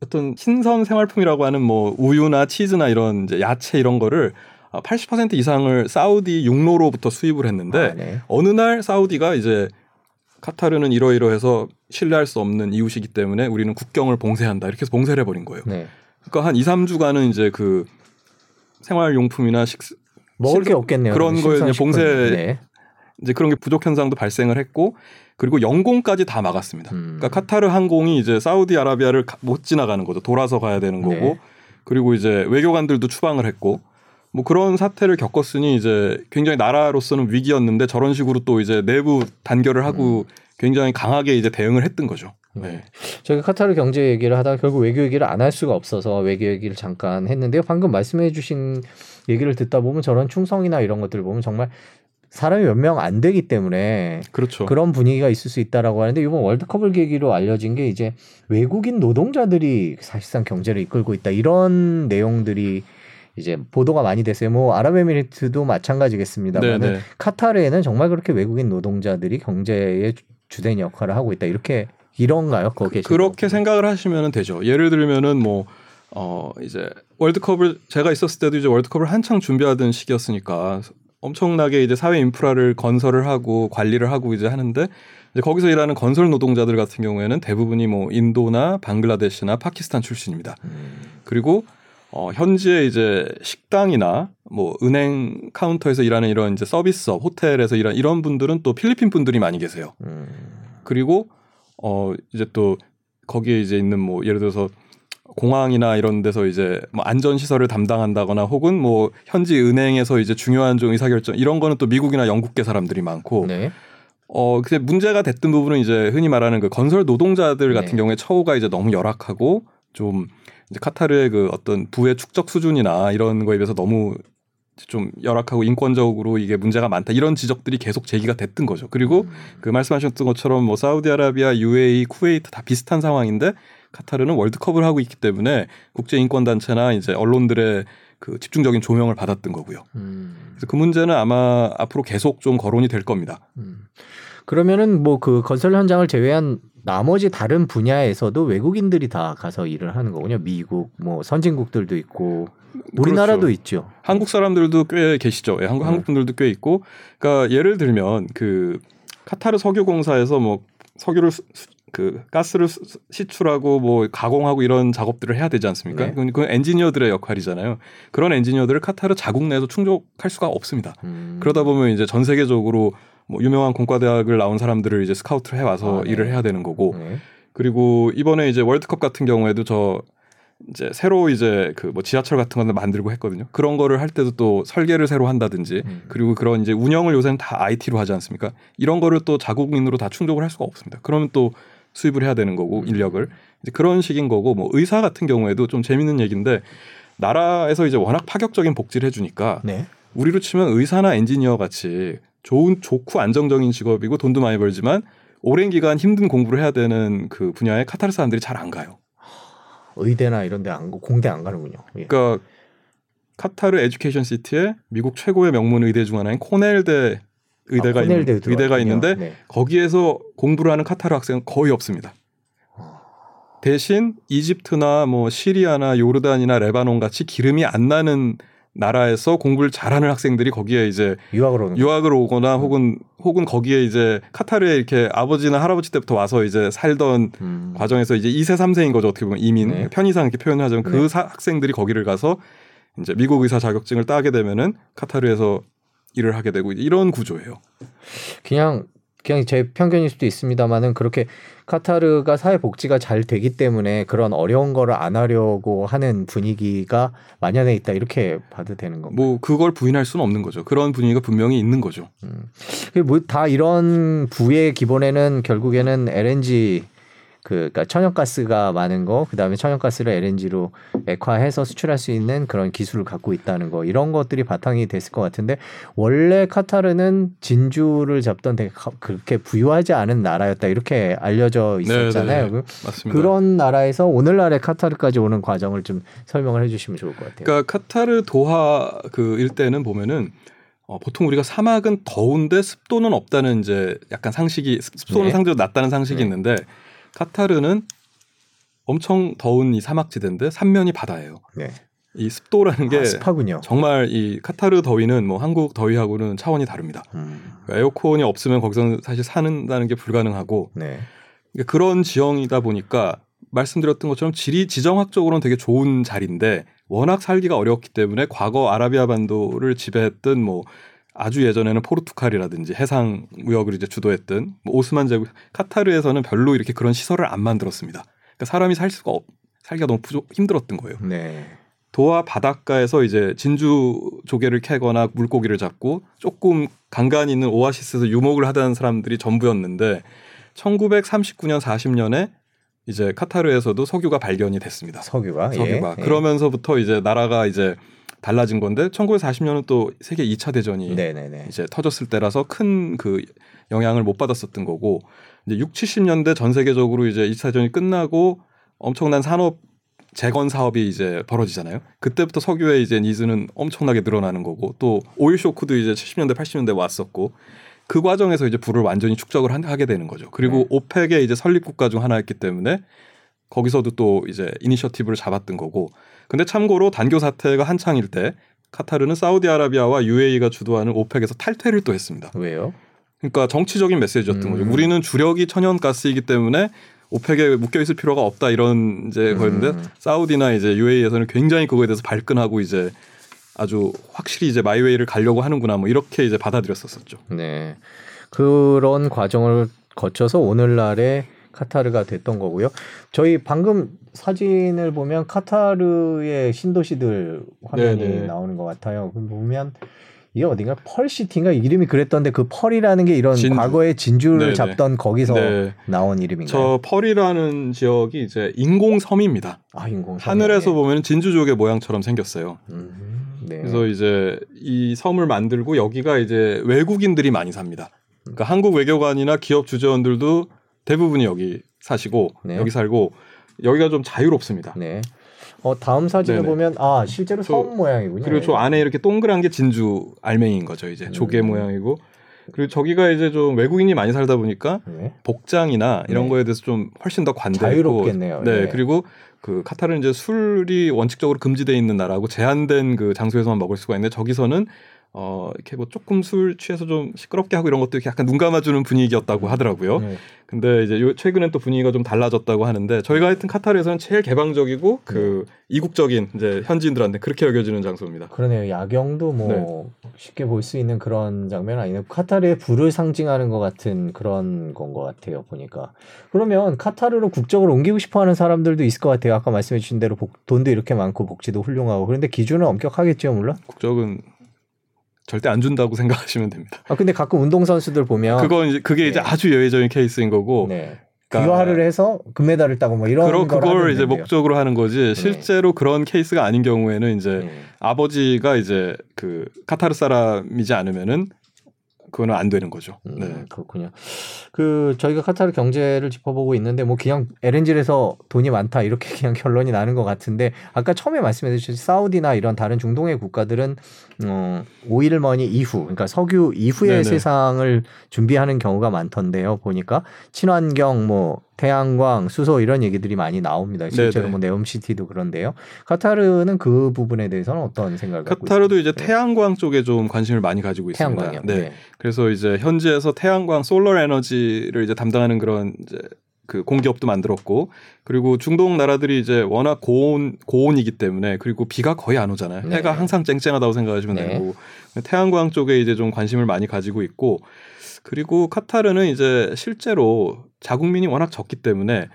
어떤 신선 생활품이라고 하는 뭐 우유나 치즈나 이런 이제 야채 이런 거를 80% 이상을 사우디 육로로부터 수입을 했는데 아, 네. 어느 날 사우디가 이제 카타르는 이러이러해서 신뢰할 수 없는 이웃이기 때문에 우리는 국경을 봉쇄한다 이렇게 해서 봉쇄를 해버린 거예요. 네. 그러니까 한 2, 3주간은 이제 그 생활용품이나 식스 먹을 게 실- 없겠네요. 그런 거에 이제. 봉쇄 네. 이제 그런 게 부족 현상도 발생을 했고 그리고 영공까지 다 막았습니다. 음. 그러니까 카타르 항공이 이제 사우디아라비아를 가- 못 지나가는 거죠. 돌아서 가야 되는 거고 네. 그리고 이제 외교관들도 추방을 했고 뭐 그런 사태를 겪었으니 이제 굉장히 나라로서는 위기였는데 저런 식으로 또 이제 내부 단결을 하고 굉장히 강하게 이제 대응을 했던 거죠. 네. 저희 카타르 경제 얘기를 하다가 결국 외교 얘기를 안 할 수가 없어서 외교 얘기를 잠깐 했는데요. 방금 말씀해 주신 얘기를 듣다 보면 저런 충성이나 이런 것들을 보면 정말 사람이 몇 명 안 되기 때문에 그렇죠. 그런 분위기가 있을 수 있다라고 하는데 이번 월드컵을 계기로 알려진 게 이제 외국인 노동자들이 사실상 경제를 이끌고 있다 이런 내용들이 이제 보도가 많이 됐어요. 뭐 아랍에미리트도 마찬가지겠습니다만 네네. 카타르에는 정말 그렇게 외국인 노동자들이 경제의 주- 주된 역할을 하고 있다 이렇게 이런가요? 거기에 그렇게 생각을 하시면 되죠. 예를 들면은 뭐 어, 이제 월드컵을 제가 있었을 때도 이제 월드컵을 한창 준비하던 시기였으니까 엄청나게 이제 사회 인프라를 건설을 하고 관리를 하고 이제 하는데 이제 거기서 일하는 건설 노동자들 같은 경우에는 대부분이 뭐 인도나 방글라데시나 파키스탄 출신입니다. 음, 그리고 어, 현지에 이제 식당이나 뭐 은행 카운터에서 일하는 이런 이제 서비스업, 호텔에서 일하는 이런 분들은 또 필리핀 분들이 많이 계세요. 음, 그리고 어 이제 또 거기에 이제 있는 뭐 예를 들어서 공항이나 이런 데서 이제 뭐 안전 시설을 담당한다거나 혹은 뭐 현지 은행에서 이제 중요한 좀 의사결정 이런 거는 또 미국이나 영국계 사람들이 많고 네. 어 근데 문제가 됐던 부분은 이제 흔히 말하는 그 건설 노동자들 같은 네. 경우에 처우가 이제 너무 열악하고 좀 이제 카타르의 그 어떤 부의 축적 수준이나 이런 거에 비해서 너무 좀 열악하고 인권적으로 이게 문제가 많다 이런 지적들이 계속 제기가 됐던 거죠. 그리고 음. 그 말씀하셨던 것처럼 뭐 사우디아라비아, UAE, 쿠웨이트 다 비슷한 상황인데 카타르는 월드컵을 하고 있기 때문에 국제 인권 단체나 이제 언론들의 그 집중적인 조명을 받았던 거고요. 음, 그래서 그 문제는 아마 앞으로 계속 좀 거론이 될 겁니다. 음. 그러면은 뭐 그 건설 현장을 제외한 나머지 다른 분야에서도 외국인들이 다 가서 일을 하는 거군요. 미국, 뭐 선진국들도 있고 우리나라도 그렇죠. 있죠. 한국 사람들도 꽤 계시죠. 예, 한국 네. 한국 분들도 꽤 있고. 그러니까 예를 들면 그 카타르 석유공사에서 뭐 석유를 수- 수- 그 가스를 시출하고 뭐 가공하고 이런 작업들을 해야 되지 않습니까? 네. 그건 그건 엔지니어들의 역할이잖아요. 그런 엔지니어들을 카타르 자국 내에서 충족할 수가 없습니다. 음. 그러다 보면 이제 전 세계적으로 뭐 유명한 공과대학을 나온 사람들을 이제 스카우트를 해 와서 아, 네. 일을 해야 되는 거고 네. 그리고 이번에 이제 월드컵 같은 경우에도 저 이제 새로 이제 그 뭐 지하철 같은 거를 만들고 했거든요. 그런 거를 할 때도 또 설계를 새로 한다든지 음. 그리고 그런 이제 운영을 요새는 다 IT로 하지 않습니까? 이런 거를 또 자국민으로 다 충족을 할 수가 없습니다. 그러면 또 수입을 해야 되는 거고 음. 인력을 이제 그런 식인 거고 뭐 의사 같은 경우에도 좀 재밌는 얘기인데 나라에서 이제 워낙 파격적인 복지를 해주니까 네. 우리로 치면 의사나 엔지니어 같이 좋은 좋고 안정적인 직업이고 돈도 많이 벌지만 오랜 기간 힘든 공부를 해야 되는 그 분야에 카타르 사람들이 잘 안 가요. 의대나 이런 데 안 공대 안 가는군요. 예. 그러니까 카타르 에듀케이션 시티에 미국 최고의 명문 의대 중 하나인 코넬대 의대가 아, 있는 코넬대에 의대가. 있는데 네. 거기에서 공부를 하는 카타르 학생은 거의 없습니다. 대신 이집트나 뭐 시리아나 요르단이나 레바논 같이 기름이 안 나는 나라에서 공부를 잘하는 학생들이 거기에 이제 유학을 오는 유학을 오거나 혹은 혹은 거기에 이제 카타르에 이렇게 아버지나 할아버지 때부터 와서 이제 살던 음. 과정에서 이제 2세 3세인 거죠 어떻게 보면 이민 네. 편의상 이렇게 표현을 하자면 그 네. 사- 학생들이 거기를 가서 이제 미국 의사 자격증을 따게 되면은 카타르에서 일을 하게 되고 이런 구조예요. 그냥 그냥 제 편견일 수도 있습니다만은 그렇게 카타르가 사회 복지가 잘 되기 때문에 그런 어려운 거를 안 하려고 하는 분위기가 만연해 있다 이렇게 봐도 되는 건가요? 뭐 그걸 부인할 수는 없는 거죠. 그런 분위기가 분명히 있는 거죠. 뭐다 이런 부의 기본에는 결국에는 LNG 그 그러니까 천연가스가 많은 거 그다음에 천연가스를 LNG로 액화해서 수출할 수 있는 그런 기술을 갖고 있다는 거 이런 것들이 바탕이 됐을 것 같은데 원래 카타르는 진주를 잡던 되게 가- 그렇게 부유하지 않은 나라였다 이렇게 알려져 있었잖아요. 네, 네. 그- 맞습니다. 그런 나라에서 오늘날의 카타르까지 오는 과정을 좀 설명을 해주시면 좋을 것 같아요. 그러니까 카타르 도하 그 일대는 보면은 어, 보통 우리가 사막은 더운데 습도는 없다는 이제 약간 상식이 습- 습도는 네. 상대적으로 낮다는 상식이 네. 있는데 카타르는 엄청 더운 이 사막지대인데 삼면이 바다예요. 네. 이 습도라는 게 아, 습하군요. 정말 이 카타르 더위는 뭐 한국 더위하고는 차원이 다릅니다. 음, 그러니까 에어컨이 없으면 거기서는 사실 사는다는 게 불가능하고 네. 그런 지형이다 보니까 말씀드렸던 것처럼 지리 지정학적으로는 되게 좋은 자리인데 워낙 살기가 어려웠기 때문에 과거 아라비아 반도를 지배했던 뭐 아주 예전에는 포르투갈이라든지 해상 무역을 이제 주도했던 뭐 오스만 제국 카타르에서는 별로 이렇게 그런 시설을 안 만들었습니다. 그러니까 사람이 살 수가 없, 살기가 너무 부족, 힘들었던 거예요. 네. 도하 바닷가에서 이제 진주 조개를 캐거나 물고기를 잡고 조금 간간히 있는 오아시스에서 유목을 하던 사람들이 전부였는데 1939년 40년에 이제 카타르에서도 석유가 발견이 됐습니다. 석유가 석유가 예. 그러면서부터 이제 나라가 이제 달라진 건데 1940년은 또 세계 2차 대전이 네네네. 이제 터졌을 때라서 큰 그 영향을 못 받았었던 거고 이제 6, 70년대 전 세계적으로 이제 2차 대전이 끝나고 엄청난 산업 재건 사업이 이제 벌어지잖아요. 그때부터 석유의 이제 needs는 엄청나게 늘어나는 거고 또 오일 쇼크도 이제 70년대 80년대 왔었고 그 과정에서 이제 부를 완전히 축적을 한- 하게 되는 거죠. 그리고 네. OPEC의 이제 설립 국가 중 하나였기 때문에 거기서도 또 이제 initiative를 잡았던 거고. 근데 참고로 단교 사태가 한창일 때 카타르는 사우디아라비아와 UAE가 주도하는 OPEC에서 탈퇴를 또 했습니다. 왜요? 그러니까 정치적인 메시지였던 음. 거죠. 우리는 주력이 천연가스이기 때문에 오펙에 묶여 있을 필요가 없다 이런 이제 음. 거였는데 사우디나 이제 UAE에서는 굉장히 그거에 대해서 발끈하고 이제 아주 확실히 이제 마이웨이를 가려고 하는구나 뭐 이렇게 이제 받아들였었었죠. 네. 그런 과정을 거쳐서 오늘날의 카타르가 됐던 거고요. 저희 방금 사진을 보면 카타르의 신도시들 화면이 네네. 나오는 것 같아요. 보면 이게 어딘가 펄시티인가 이름이 그랬던데 그 펄이라는 게 이런 진주. 과거에 진주를 네네. 잡던 거기서 네. 나온 이름인가요? 저 펄이라는 지역이 이제 인공 섬입니다. 아 인공 하늘에서 보면 진주족의 모양처럼 생겼어요. 음, 네. 그래서 이제 이 섬을 만들고 여기가 이제 외국인들이 많이 삽니다. 그러니까 한국 외교관이나 기업 주재원들도 대부분이 여기 사시고 네. 여기 살고 여기가 좀 자유롭습니다. 네. 어 다음 사진을 네네. 보면 아 실제로 저- 섬 모양이군요. 그리고 저 안에 이렇게 동그란 게 진주 알맹이인 거죠. 이제 조개 음. 모양이고 그리고 저기가 이제 좀 외국인이 많이 살다 보니까 네. 복장이나 이런 네. 거에 대해서 좀 훨씬 더 관대했고 자유롭겠네요. 네, 네. 그리고 그 카타르는 이제 술이 원칙적으로 금지돼 있는 나라고 제한된 그 장소에서만 먹을 수가 있는데 저기서는 어 이렇게 뭐 조금 술 취해서 좀 시끄럽게 하고 이런 것도 이렇게 약간 눈 감아주는 분위기였다고 하더라고요. 네. 근데 이제 요 최근엔 또 분위기가 좀 달라졌다고 하는데 저희가 하여튼 카타르에서는 제일 개방적이고 그 네. 이국적인 이제 현지인들한테 그렇게 여겨지는 장소입니다. 그러네요. 야경도 뭐 쉽게 볼 수 있는 그런 장면 아니네요. 카타르의 불을 상징하는 것 같은 그런 건 것 같아요. 보니까 그러면 카타르로 국적을 옮기고 싶어 하는 사람들도 있을 것 같아요. 아까 말씀해 주신 대로 복- 돈도 이렇게 많고 복지도 훌륭하고 그런데 기준은 엄격하겠죠, 물론. 국적은 절대 안 준다고 생각하시면 됩니다. 아 근데 가끔 운동 선수들 보면 그건 이제 그게 이제 네. 아주 예외적인 케이스인 거고 네. 그러니까 귀화를 해서 금메달을 따고 뭐 이런 그러, 걸 그걸 이제 된대요. 목적으로 하는 거지 실제로 그런 케이스가 아닌 경우에는 이제 네. 아버지가 이제 그 카타르 사람이지 않으면은 그거는 안 되는 거죠. 음, 네. 그렇군요. 그 저희가 카타르 경제를 짚어보고 있는데 뭐 그냥 LNG에서 돈이 많다 이렇게 그냥 결론이 나는 것 같은데 아까 처음에 말씀해 주신 사우디나 이런 다른 중동의 국가들은 어 오일머니 이후 그러니까 석유 이후의 네네. 세상을 준비하는 경우가 많던데요. 보니까 친환경 뭐 태양광, 수소 이런 얘기들이 많이 나옵니다. 실제로 네네. 뭐 네옴시티도 그런데요. 카타르는 그 부분에 대해서는 어떤 생각을 갖고 카타르도 이제 있습니까? 태양광 쪽에 좀 관심을 많이 가지고 있습니다. 태양광이요. 네. 그래서 이제 현지에서 태양광 솔러 에너지를 이제 담당하는 그런 이제 그 공기업도 만들었고 그리고 중동 나라들이 이제 워낙 고온 고온이기 때문에 그리고 비가 거의 안 오잖아요. 네. 해가 항상 쨍쨍하다고 생각하시면 네. 되고 태양광 쪽에 이제 좀 관심을 많이 가지고 있고 그리고 카타르는 이제 실제로 자국민이 워낙 적기 때문에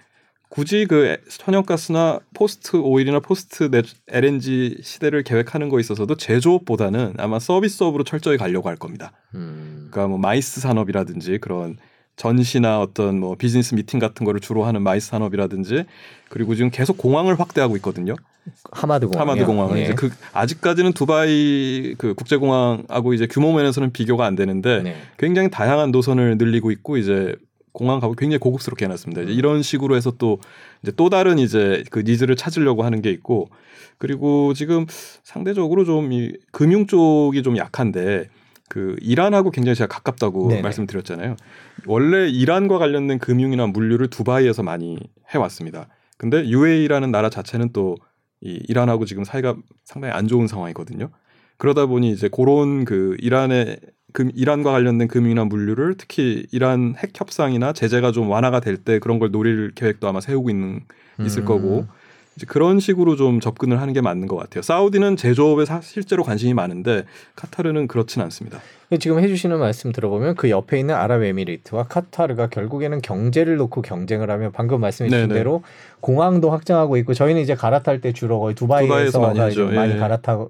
굳이 그 천연가스나 post oil이나 post 네- LNG 시대를 계획하는 거에 있어서도 제조업보다는 아마 서비스업으로 철저히 가려고 할 겁니다. 음. 그러니까 뭐 MICE 산업이라든지 그런 전시나 어떤 뭐 비즈니스 미팅 같은 거를 주로 하는 MICE 산업이라든지 그리고 지금 계속 공항을 확대하고 있거든요. 하마드 공항. 하마드 공항을 네. 이제 그 아직까지는 두바이 그 국제 공항하고 이제 규모 면에서는 비교가 안 되는데 네. 굉장히 다양한 노선을 늘리고 있고 이제 공항 가고 굉장히 고급스럽게 해놨습니다. 음. 이런 식으로 해서 또 이제 또 다른 이제 그 needs를 찾으려고 하는 게 있고 그리고 지금 상대적으로 좀 이 금융 쪽이 좀 약한데 그 이란하고 굉장히 제가 가깝다고 네네. 말씀드렸잖아요. 원래 이란과 관련된 금융이나 물류를 두바이에서 많이 해왔습니다. 근데 UAE라는 나라 자체는 또 이 이란하고 지금 사이가 상당히 안 좋은 상황이거든요. 그러다 보니 이제 그런 그 이란의 금 이란과 관련된 금융이나 물류를 특히 이란 핵 협상이나 제재가 좀 완화가 될 때 그런 걸 노릴 계획도 아마 세우고 있는 있을 음. 거고 이제 그런 식으로 좀 접근을 하는 게 맞는 것 같아요. 사우디는 제조업에 사- 실제로 관심이 많은데 카타르는 그렇진 않습니다. 지금 해주시는 말씀 들어보면 그 옆에 있는 아랍에미리트와 카타르가 결국에는 경제를 놓고 경쟁을 하면 방금 말씀해 주신 네네. 대로 공항도 확장하고 있고 저희는 이제 갈아탈 때 주로 거의 두바이에서 두바이에서 많이. 많이 예. 갈아타고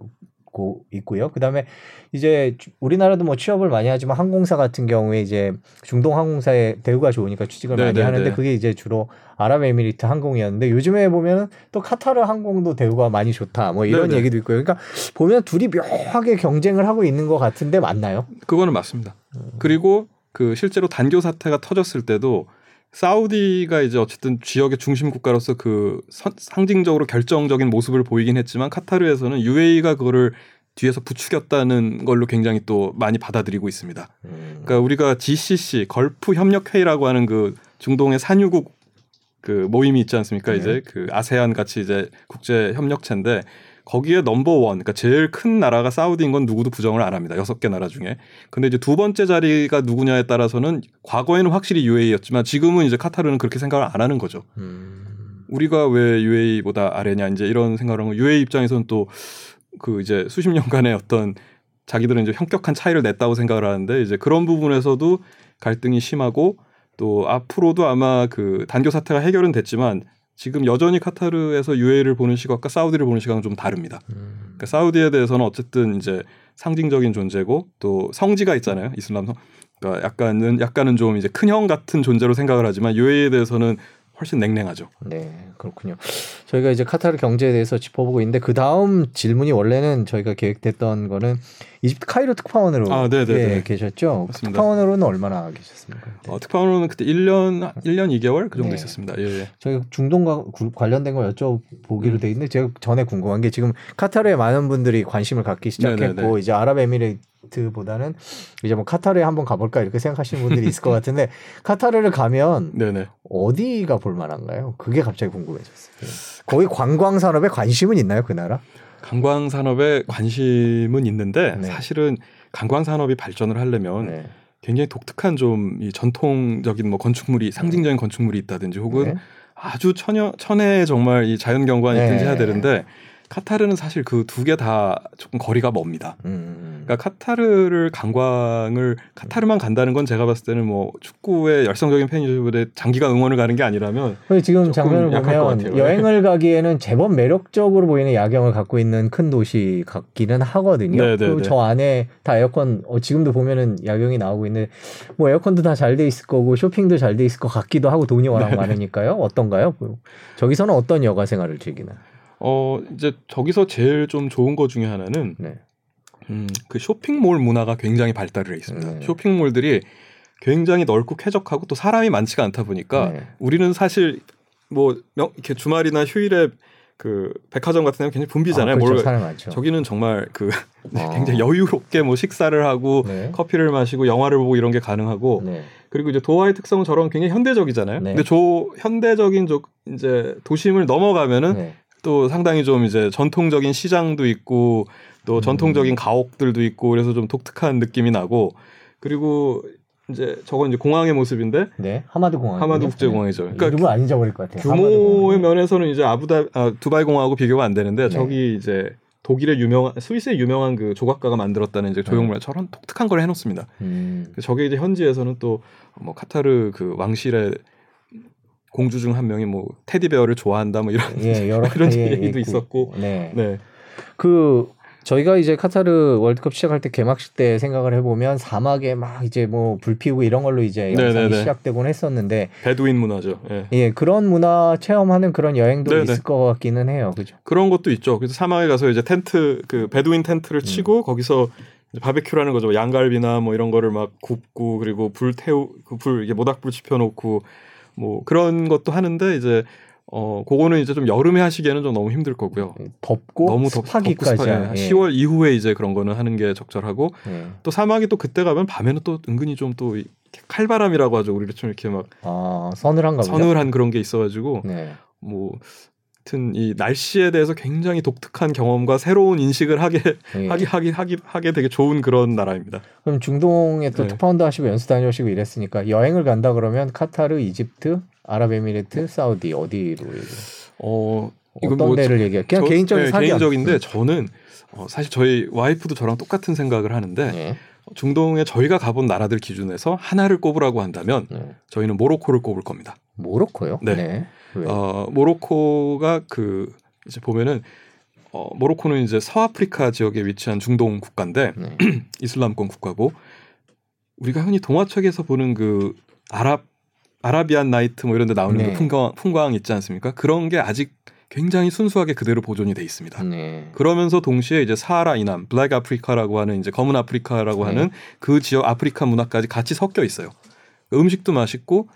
있고요. 그다음에 이제 주- 우리나라도 뭐 취업을 많이 하지만 항공사 같은 경우에 이제 중동 항공사에 대우가 좋으니까 취직을 많이 네네네. 하는데 그게 이제 주로 아랍에미리트 항공이었는데 요즘에 보면은 또 카타르 항공도 대우가 많이 좋다 뭐 이런 네네. 얘기도 있고요. 그러니까 보면 둘이 묘하게 경쟁을 하고 있는 것 같은데 맞나요? 그거는 맞습니다. 그리고 그 실제로 단교 사태가 터졌을 때도 사우디가 이제 어쨌든 지역의 중심 국가로서 그 선- 상징적으로 결정적인 모습을 보이긴 했지만 카타르에서는 UAE가 그거를 뒤에서 부추겼다는 걸로 굉장히 또 많이 받아들이고 있습니다. 음. 그러니까 우리가 GCC 걸프 협력 회의라고 하는 그 중동의 산유국 그 모임이 있지 않습니까? 네. 이제 그 아세안 같이 이제 국제 협력체인데 거기에 number one, 그러니까 제일 큰 나라가 사우디인 건 누구도 부정을 안 합니다. 여섯 개 나라 중에. 근데 이제 두 번째 자리가 누구냐에 따라서는 과거에는 확실히 UAE였지만 지금은 이제 카타르는 그렇게 생각을 안 하는 거죠. 음. 우리가 왜 UAE보다 아래냐 이제 이런 생각을 거. UAE 입장에서는 또 그 이제 수십 년간의 어떤 자기들은 이제 현격한 차이를 냈다고 생각을 하는데 이제 그런 부분에서도 갈등이 심하고 또 앞으로도 아마 그 단교 사태가 해결은 됐지만 지금 여전히 카타르에서 UAE를 보는 시각과 사우디를 보는 시각은 좀 다릅니다. 음. 그러니까 사우디에 대해서는 어쨌든 이제 상징적인 존재고 또 성지가 있잖아요. 이슬람 성. 그러니까 약간은 약간은 좀 이제 큰형 같은 존재로 생각을 하지만 UAE에 대해서는 훨씬 냉랭하죠. 네, 그렇군요. 저희가 이제 카타르 경제에 대해서 짚어보고 있는데 그 다음 질문이 원래는 저희가 계획됐던 거는 이집트 카이로 특파원으로 아, 네네네. 예, 계셨죠. 맞습니다. 특파원으로는 얼마나 계셨습니까? 어, 특파원으로는 그때 1년 1년 2개월 그 정도 네. 있었습니다. 예, 예. 저희가 중동과 구- 관련된 걸 여쭤보기로 음. 돼 있는데 제가 전에 궁금한 게 지금 카타르에 많은 분들이 관심을 갖기 시작했고 네네네. 이제 아랍에미리트 보다는 이제 뭐 카타르에 한번 가볼까 이렇게 생각하시는 분들이 있을 것 같은데 카타르를 가면 네네. 어디가 볼만한가요? 그게 갑자기 궁금해졌어요. 예. 거의 관광 산업에 관심은 있나요, 그 나라? 관광 산업에 관심은 있는데 네. 사실은 관광 산업이 발전을 하려면 네. 굉장히 독특한 좀 이 전통적인 뭐 건축물이 상징적인 건축물이 있다든지 혹은 네. 아주 천여 천혜의 정말 이 자연 경관이 있든지 네. 해야 되는데 카타르는 사실 그 두 개 다 조금 거리가 멉니다. 음. 그러니까 카타르를 관광을 카타르만 간다는 건 제가 봤을 때는 뭐 축구의 열성적인 팬이들의 장기간 응원을 가는 게 아니라면 지금 장면을 보면. 여행을 가기에는 제법 매력적으로 보이는 야경을 갖고 있는 큰 도시 같기는 하거든요. 네, 네, 그리고 네. 저 안에 다 에어컨 어, 지금도 보면은 야경이 나오고 있는데 뭐 에어컨도 다 잘 돼 있을 거고 쇼핑도 잘 돼 있을 것 같기도 하고 돈이 워낙 네, 많으니까요. 어떤가요? 뭐, 저기서는 어떤 여가 생활을 즐기나? 어 이제 저기서 제일 좀 좋은 거 중에 하나는 네. 음, 그 쇼핑몰 문화가 굉장히 발달을 해 있습니다. 네. 쇼핑몰들이 굉장히 넓고 쾌적하고 또 사람이 많지가 않다 보니까 네. 우리는 사실 뭐 명- 이렇게 주말이나 휴일에 그 백화점 같은 데는 굉장히 붐비잖아요. 아, 그렇죠. 뭘- 사람 많죠. 저기는 정말 그 어. 굉장히 여유롭게 뭐 식사를 하고 네. 커피를 마시고 영화를 보고 이런 게 가능하고 네. 그리고 이제 도하의 특성은 저런 굉장히 현대적이잖아요. 네. 근데 저 현대적인 저 이제 도심을 넘어가면은 네. 또 상당히 좀 이제 전통적인 시장도 있고 또 음. 전통적인 가옥들도 있고 그래서 좀 독특한 느낌이 나고 그리고 이제 저건 이제 공항의 모습인데 네. 하마드 공항. 하마드 국제 공항이죠. 그러니까 이름을 안 잊어버릴 것 같아요. 규모의. 면에서는 이제 아부다 아, 두바이 공항하고 비교가 안 되는데 네. 저기 이제 독일의 유명한 스위스의 유명한 그 조각가가 만들었다는 이제 네. 조형물 저런 독특한 걸 해놓습니다. 음. 저게 이제 현지에서는 또 뭐 카타르 그 왕실의 공주 중 한 명이 뭐 테디베어를 좋아한다 뭐 이런 예, 여러 이런 가지 얘기도 있고. 있었고 네. 네 그 저희가 이제 카타르 월드컵 시작할 때 개막식 때 생각을 해보면 사막에 막 이제 뭐 불 피우고 이런 걸로 이제 영상이 네네네. 시작되곤 했었는데 베두인 문화죠. 예. 예 그런 문화 체험하는 그런 여행도 네네. 있을 것 같기는 해요, 그죠? 그런 것도 있죠. 그래서 사막에 가서 이제 텐트 그 베두인 텐트를 음. 치고 거기서 이제 바베큐라는 거죠. 양갈비나 뭐 이런 거를 막 굽고 그리고 불 태우 그불 이게 모닥불 지펴놓고 뭐 그런 것도 하는데 이제 어 그거는 이제 좀 여름에 하시기에는 좀 너무 힘들 거고요. 덥고 너무 덥, 습하기까지 예. 10월 이후에 이제 그런 거는 하는 게 적절하고 예. 또 사막이 또 그때 가면 밤에는 또 은근히 좀 또 칼바람이라고 하죠. 우리를 좀 이렇게 막 아 서늘한가. 서늘한 그런 게 있어가지고 네. 뭐 하여튼 이 날씨에 대해서 굉장히 독특한 경험과 새로운 인식을 하게 예. 하기 하기 하기 하게 되게 좋은 그런 나라입니다. 그럼 중동에 또 네. 특파원도 하시고 연수 다녀오시고 이랬으니까 여행을 간다 그러면 카타르, 이집트, 아랍에미리트, 사우디 어디로? 어 어떤 뭐 데를 얘기해요? 그냥 저- 개인적인 네. 개인적인데 저는 어, 사실 저희 와이프도 저랑 똑같은 생각을 하는데 네. 중동에 저희가 가본 나라들 기준에서 하나를 꼽으라고 한다면 네. 저희는 모로코를 꼽을 겁니다. 모로코요? 네. 왜? 어, 모로코가 그 이제 보면은 어, 모로코는 이제 서아프리카 지역에 위치한 중동 국가인데 네. 이슬람권 국가고 우리가 흔히 동화책에서 보는 그 아랍 아라비안 나이트 뭐 이런 데 나오는 네. 그 풍광 풍광 있지 않습니까? 그런 게 아직 굉장히 순수하게 그대로 보존이 돼 있습니다. 네. 그러면서 동시에 이제 사하라 이남, 블랙 아프리카라고 하는 이제 검은 아프리카라고 네. 하는 그 지역 아프리카 문화까지 같이 섞여 있어요. 음식도 맛있고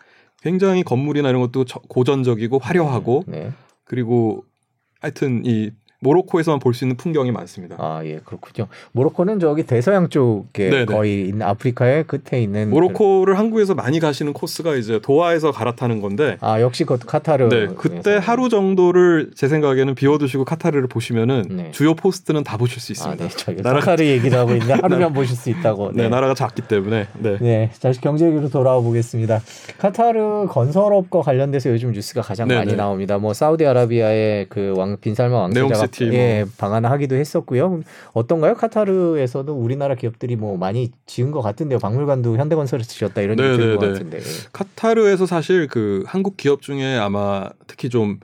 굉장히 건물이나 이런 것도 저- 고전적이고 화려하고 네. 그리고 하여튼 이 모로코에서만 볼 수 있는 풍경이 많습니다. 아, 예, 그렇군요. 모로코는 저기 대서양 쪽에 네네. 거의 있는 아프리카의 끝에 있는 모로코를 한국에서 많이 가시는 코스가 이제 도하에서 갈아타는 건데 그- 아, 역시 그것도 카타르. 네, 그때 하루 정도를 제 생각에는 비워두시고 카타르를 보시면은 네. 주요 포스트는 다 보실 수 아, 있습니다. 네. 저희가 나라가- 카타르 얘기를 하고 있는데 하루면 보실 수 있다고. 네. 나라가 작기 때문에 네. 네, 다시 경제 얘기로 돌아와 보겠습니다. 카타르 건설업과 관련돼서 요즘 뉴스가 가장 네네. 많이 나옵니다. 뭐 사우디아라비아의 그 왕 빈살만 왕세자가 뭐. 예, 방한하기도 했었고요. 어떤가요? 카타르에서도 우리나라 기업들이 뭐 많이 지은 것 같은데요. 박물관도 현대건설에서 지었다 이런 얘기 들은 것 네네네. 같은데. 카타르에서 사실 그 한국 기업 중에 아마 특히 좀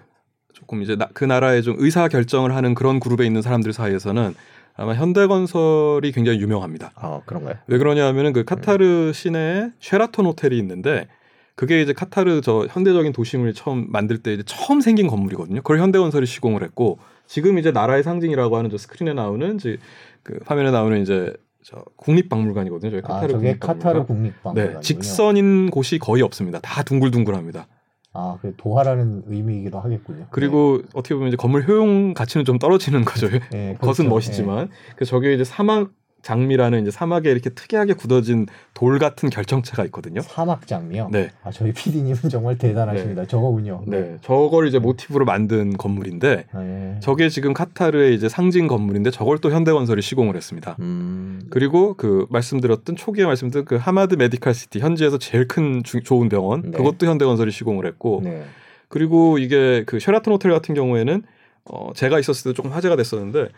조금 이제 나, 그 나라의 좀 의사 결정을 하는 그런 그룹에 있는 사람들 사이에서는 아마 현대건설이 굉장히 유명합니다. 아 그런가요? 왜 그러냐면은 그 카타르 시내에 쉐라톤 호텔이 있는데 그게 이제 카타르 저 현대적인 도심을 처음 만들 때 이제 처음 생긴 건물이거든요. 그걸 현대건설이 시공을 했고 지금 이제 나라의 상징이라고 하는 저 스크린에 나오는 이제 그 화면에 나오는 이제 저 국립박물관이거든요. 저희 아 카타르 저게 국립박물관. 카타르 국립박물관이군요. 네, 직선인 곳이 거의 없습니다. 다 둥글둥글합니다. 아, 그 도하라는 의미이기도 하겠군요. 그리고 어떻게 보면 이제 건물 효용 가치는 좀 떨어지는 거죠. 네, 네, 겉은 그렇죠. 멋있지만. 그래서 저게 이제 사막 장미라는 이제 사막에 이렇게 특이하게 굳어진 돌 같은 결정체가 있거든요. 네. 사막 장미요. 네. 아 저희 PD님은 정말 대단하십니다. 저거군요. 네. 저걸 이제 모티브로 만든 건물인데 네. 저게 지금 카타르의 이제 상징 건물인데 저걸 또 현대건설이 시공을 했습니다. 음. 그리고 그 말씀드렸던 초기에 말씀드린 그 하마드 Medical City 현지에서 제일 큰 주- 좋은 병원 네. 그것도 현대건설이 시공을 했고 네. 그리고 이게 그 쉐라톤 호텔 같은 경우에는 어 제가 있었을 때 조금 화제가 됐었는데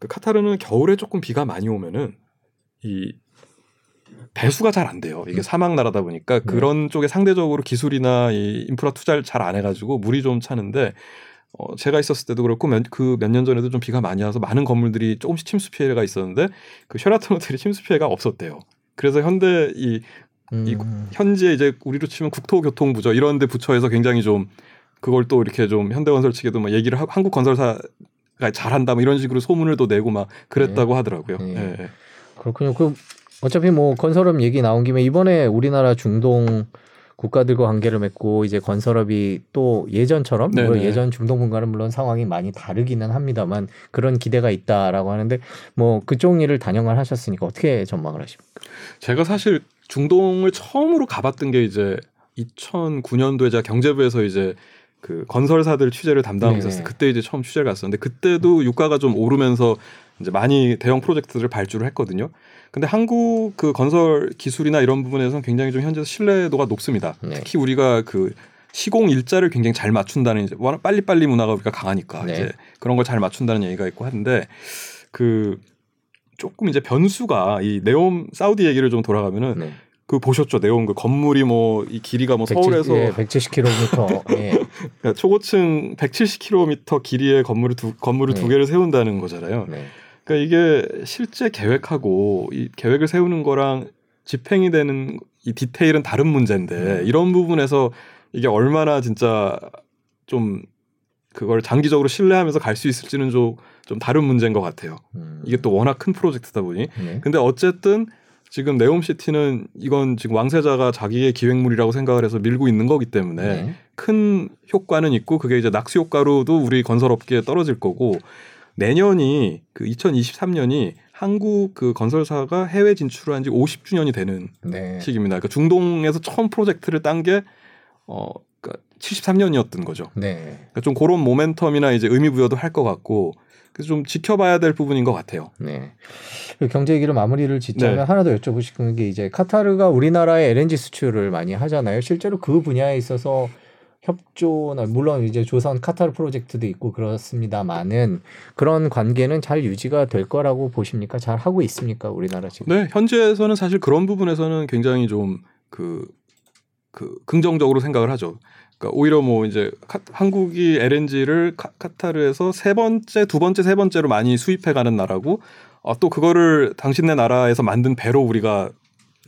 그 카타르는 겨울에 조금 비가 많이 오면은 이 배수가 잘 안 돼요. 이게 사막 나라다 보니까 네. 그런 쪽에 상대적으로 기술이나 이 인프라 투자를 잘 안 해가지고 물이 좀 차는데 어 제가 있었을 때도 그렇고 그 몇 년 전에도 좀 비가 많이 와서 많은 건물들이 조금씩 침수 피해가 있었는데 그 쉐라톤 호텔이 침수 피해가 없었대요. 그래서 현대 이이 음. 현지에 이제 우리로 치면 국토교통부죠 이런 데 부처에서 굉장히 좀 그걸 또 이렇게 좀 현대건설 측에도 막 얘기를 하고 한국 건설사가 잘한다 뭐 이런 식으로 소문을 또 내고 막 그랬다고 하더라고요. 네. 예, 예. 그렇군요. 그 어차피 뭐 건설업 얘기 나온 김에 이번에 우리나라 중동 국가들과 관계를 맺고 이제 건설업이 또 예전처럼 네네. 물론 예전 중동 분과는 물론 상황이 많이 다르기는 합니다만 그런 기대가 있다라고 하는데 뭐 그쪽 일을 단연을 하셨으니까 어떻게 전망을 하십니까? 제가 사실 중동을 처음으로 가봤던 게 이제 2009년도에 제가 경제부에서 이제 그 건설사들 취재를 담당하고 네네. 있었어요. 그때 이제 처음 취재를 갔었는데 그때도 유가가 좀 오르면서 이제 많이 대형 프로젝트들을 발주를 했거든요. 근데 한국 그 건설 기술이나 이런 부분에서는 굉장히 좀 현재 신뢰도가 높습니다. 네. 특히 우리가 그 시공 일자를 굉장히 잘 맞춘다는 이제 워낙 빨리빨리 문화가 우리가 강하니까 네. 이제 그런 걸 잘 맞춘다는 얘기가 있고 하는데 그 조금 이제 변수가 이 네옴 사우디 얘기를 좀 돌아가면은 네. 그 보셨죠 네옴 그 건물이 뭐 이 길이가 뭐 서울에서 예, 170km 예. 그러니까 초고층 170km 길이의 건물을 두 건물을 네. 두 개를 세운다는 거잖아요. 네. 그러니까 이게 실제 계획하고 이 계획을 세우는 거랑 집행이 되는 이 디테일은 다른 문제인데 음. 이런 부분에서 이게 얼마나 진짜 좀 그걸 장기적으로 신뢰하면서 갈 수 있을지는 좀, 좀 다른 문제인 것 같아요. 음. 이게 또 워낙 큰 프로젝트다 보니. 네. 근데 어쨌든 지금 네옴시티는 이건 지금 왕세자가 자기의 기획물이라고 생각을 해서 밀고 있는 거기 때문에 네. 큰 효과는 있고 그게 이제 낙수 효과로도 우리 건설업계에 떨어질 거고 내년이 그 2023년이 한국 그 건설사가 해외 진출한 지 50주년이 되는 네. 시기입니다. 그러니까 중동에서 처음 프로젝트를 딴 게 어, 그러니까 73년이었던 거죠. 네. 그러니까 좀 그런 모멘텀이나 이제 의미 부여도 할 것 같고 그래서 좀 지켜봐야 될 부분인 것 같아요. 네. 그 경제 얘기를 마무리를 짓자면 네. 하나 더 여쭤보고 싶은 게 이제 카타르가 우리나라에 LNG 수출을 많이 하잖아요. 실제로 그 분야에 있어서 협조나 물론 이제 조선 카타르 프로젝트도 있고 그렇습니다만은 그런 관계는 잘 유지가 될 거라고 보십니까? 잘 하고 있습니까? 우리나라 지금? 네, 현재에서는 사실 그런 부분에서는 굉장히 좀그그 긍정적으로 생각을 하죠. 그러니까 오히려 뭐 이제 카- 한국이 LNG를 카, 카타르에서 세 번째, 두 번째, 세 번째로 많이 수입해 가는 나라고 어, 또 그거를 당신네 나라에서 만든 배로 우리가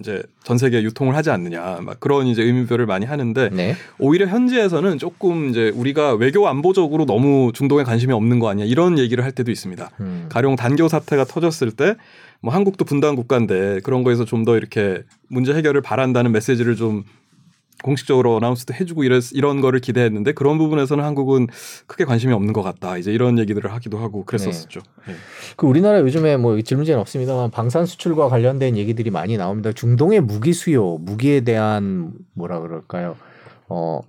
이제 전 세계에 유통을 하지 않느냐 막 그런 이제 의미표를 많이 하는데 네. 오히려 현지에서는 조금 이제 우리가 외교 안보적으로 너무 중동에 관심이 없는 거 아니야 이런 얘기를 할 때도 있습니다. 음. 가령 단교 사태가 터졌을 때 뭐 한국도 분단 국가인데 그런 거에서 좀 더 이렇게 문제 해결을 바란다는 메시지를 좀 공식적으로 어나운스도 해주고 이런 이런 거를 기대했는데 그런 부분에서는 한국은 크게 관심이 없는 것 같다. 이제 이런 얘기들을 하기도 하고 그랬었죠. 예. 그 우리나라 요즘에 뭐 질문제는 없습니다만 방산 수출과 관련된 얘기들이 많이 나옵니다. 중동의 무기 수요, 무기에 대한 뭐라 그럴까요? 어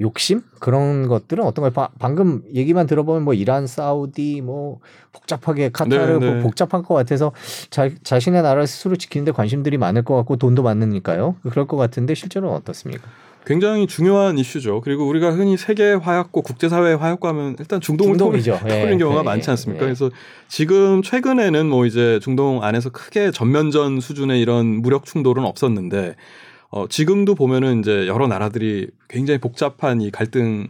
욕심 그런 것들은 어떤가요? 바- 방금 얘기만 들어보면 뭐 이란, 사우디 뭐 복잡하게 카타르 네, 네. 뭐 복잡한 것 같아서 자, 자신의 나라 스스로 지키는데 관심들이 많을 것 같고 돈도 많으니까요. 그럴 것 같은데 실제로는 어떻습니까? 굉장히 중요한 이슈죠. 그리고 우리가 흔히 세계 화약고 국제사회 화약고 하면 일단 중동을 중동이죠. 예, 떠올리는 경우가 예, 많지 예, 않습니까? 예. 그래서 지금 최근에는 뭐 이제 중동 안에서 크게 전면전 수준의 이런 무력 충돌은 없었는데 어, 지금도 보면은 이제 여러 나라들이 굉장히 복잡한 이 갈등을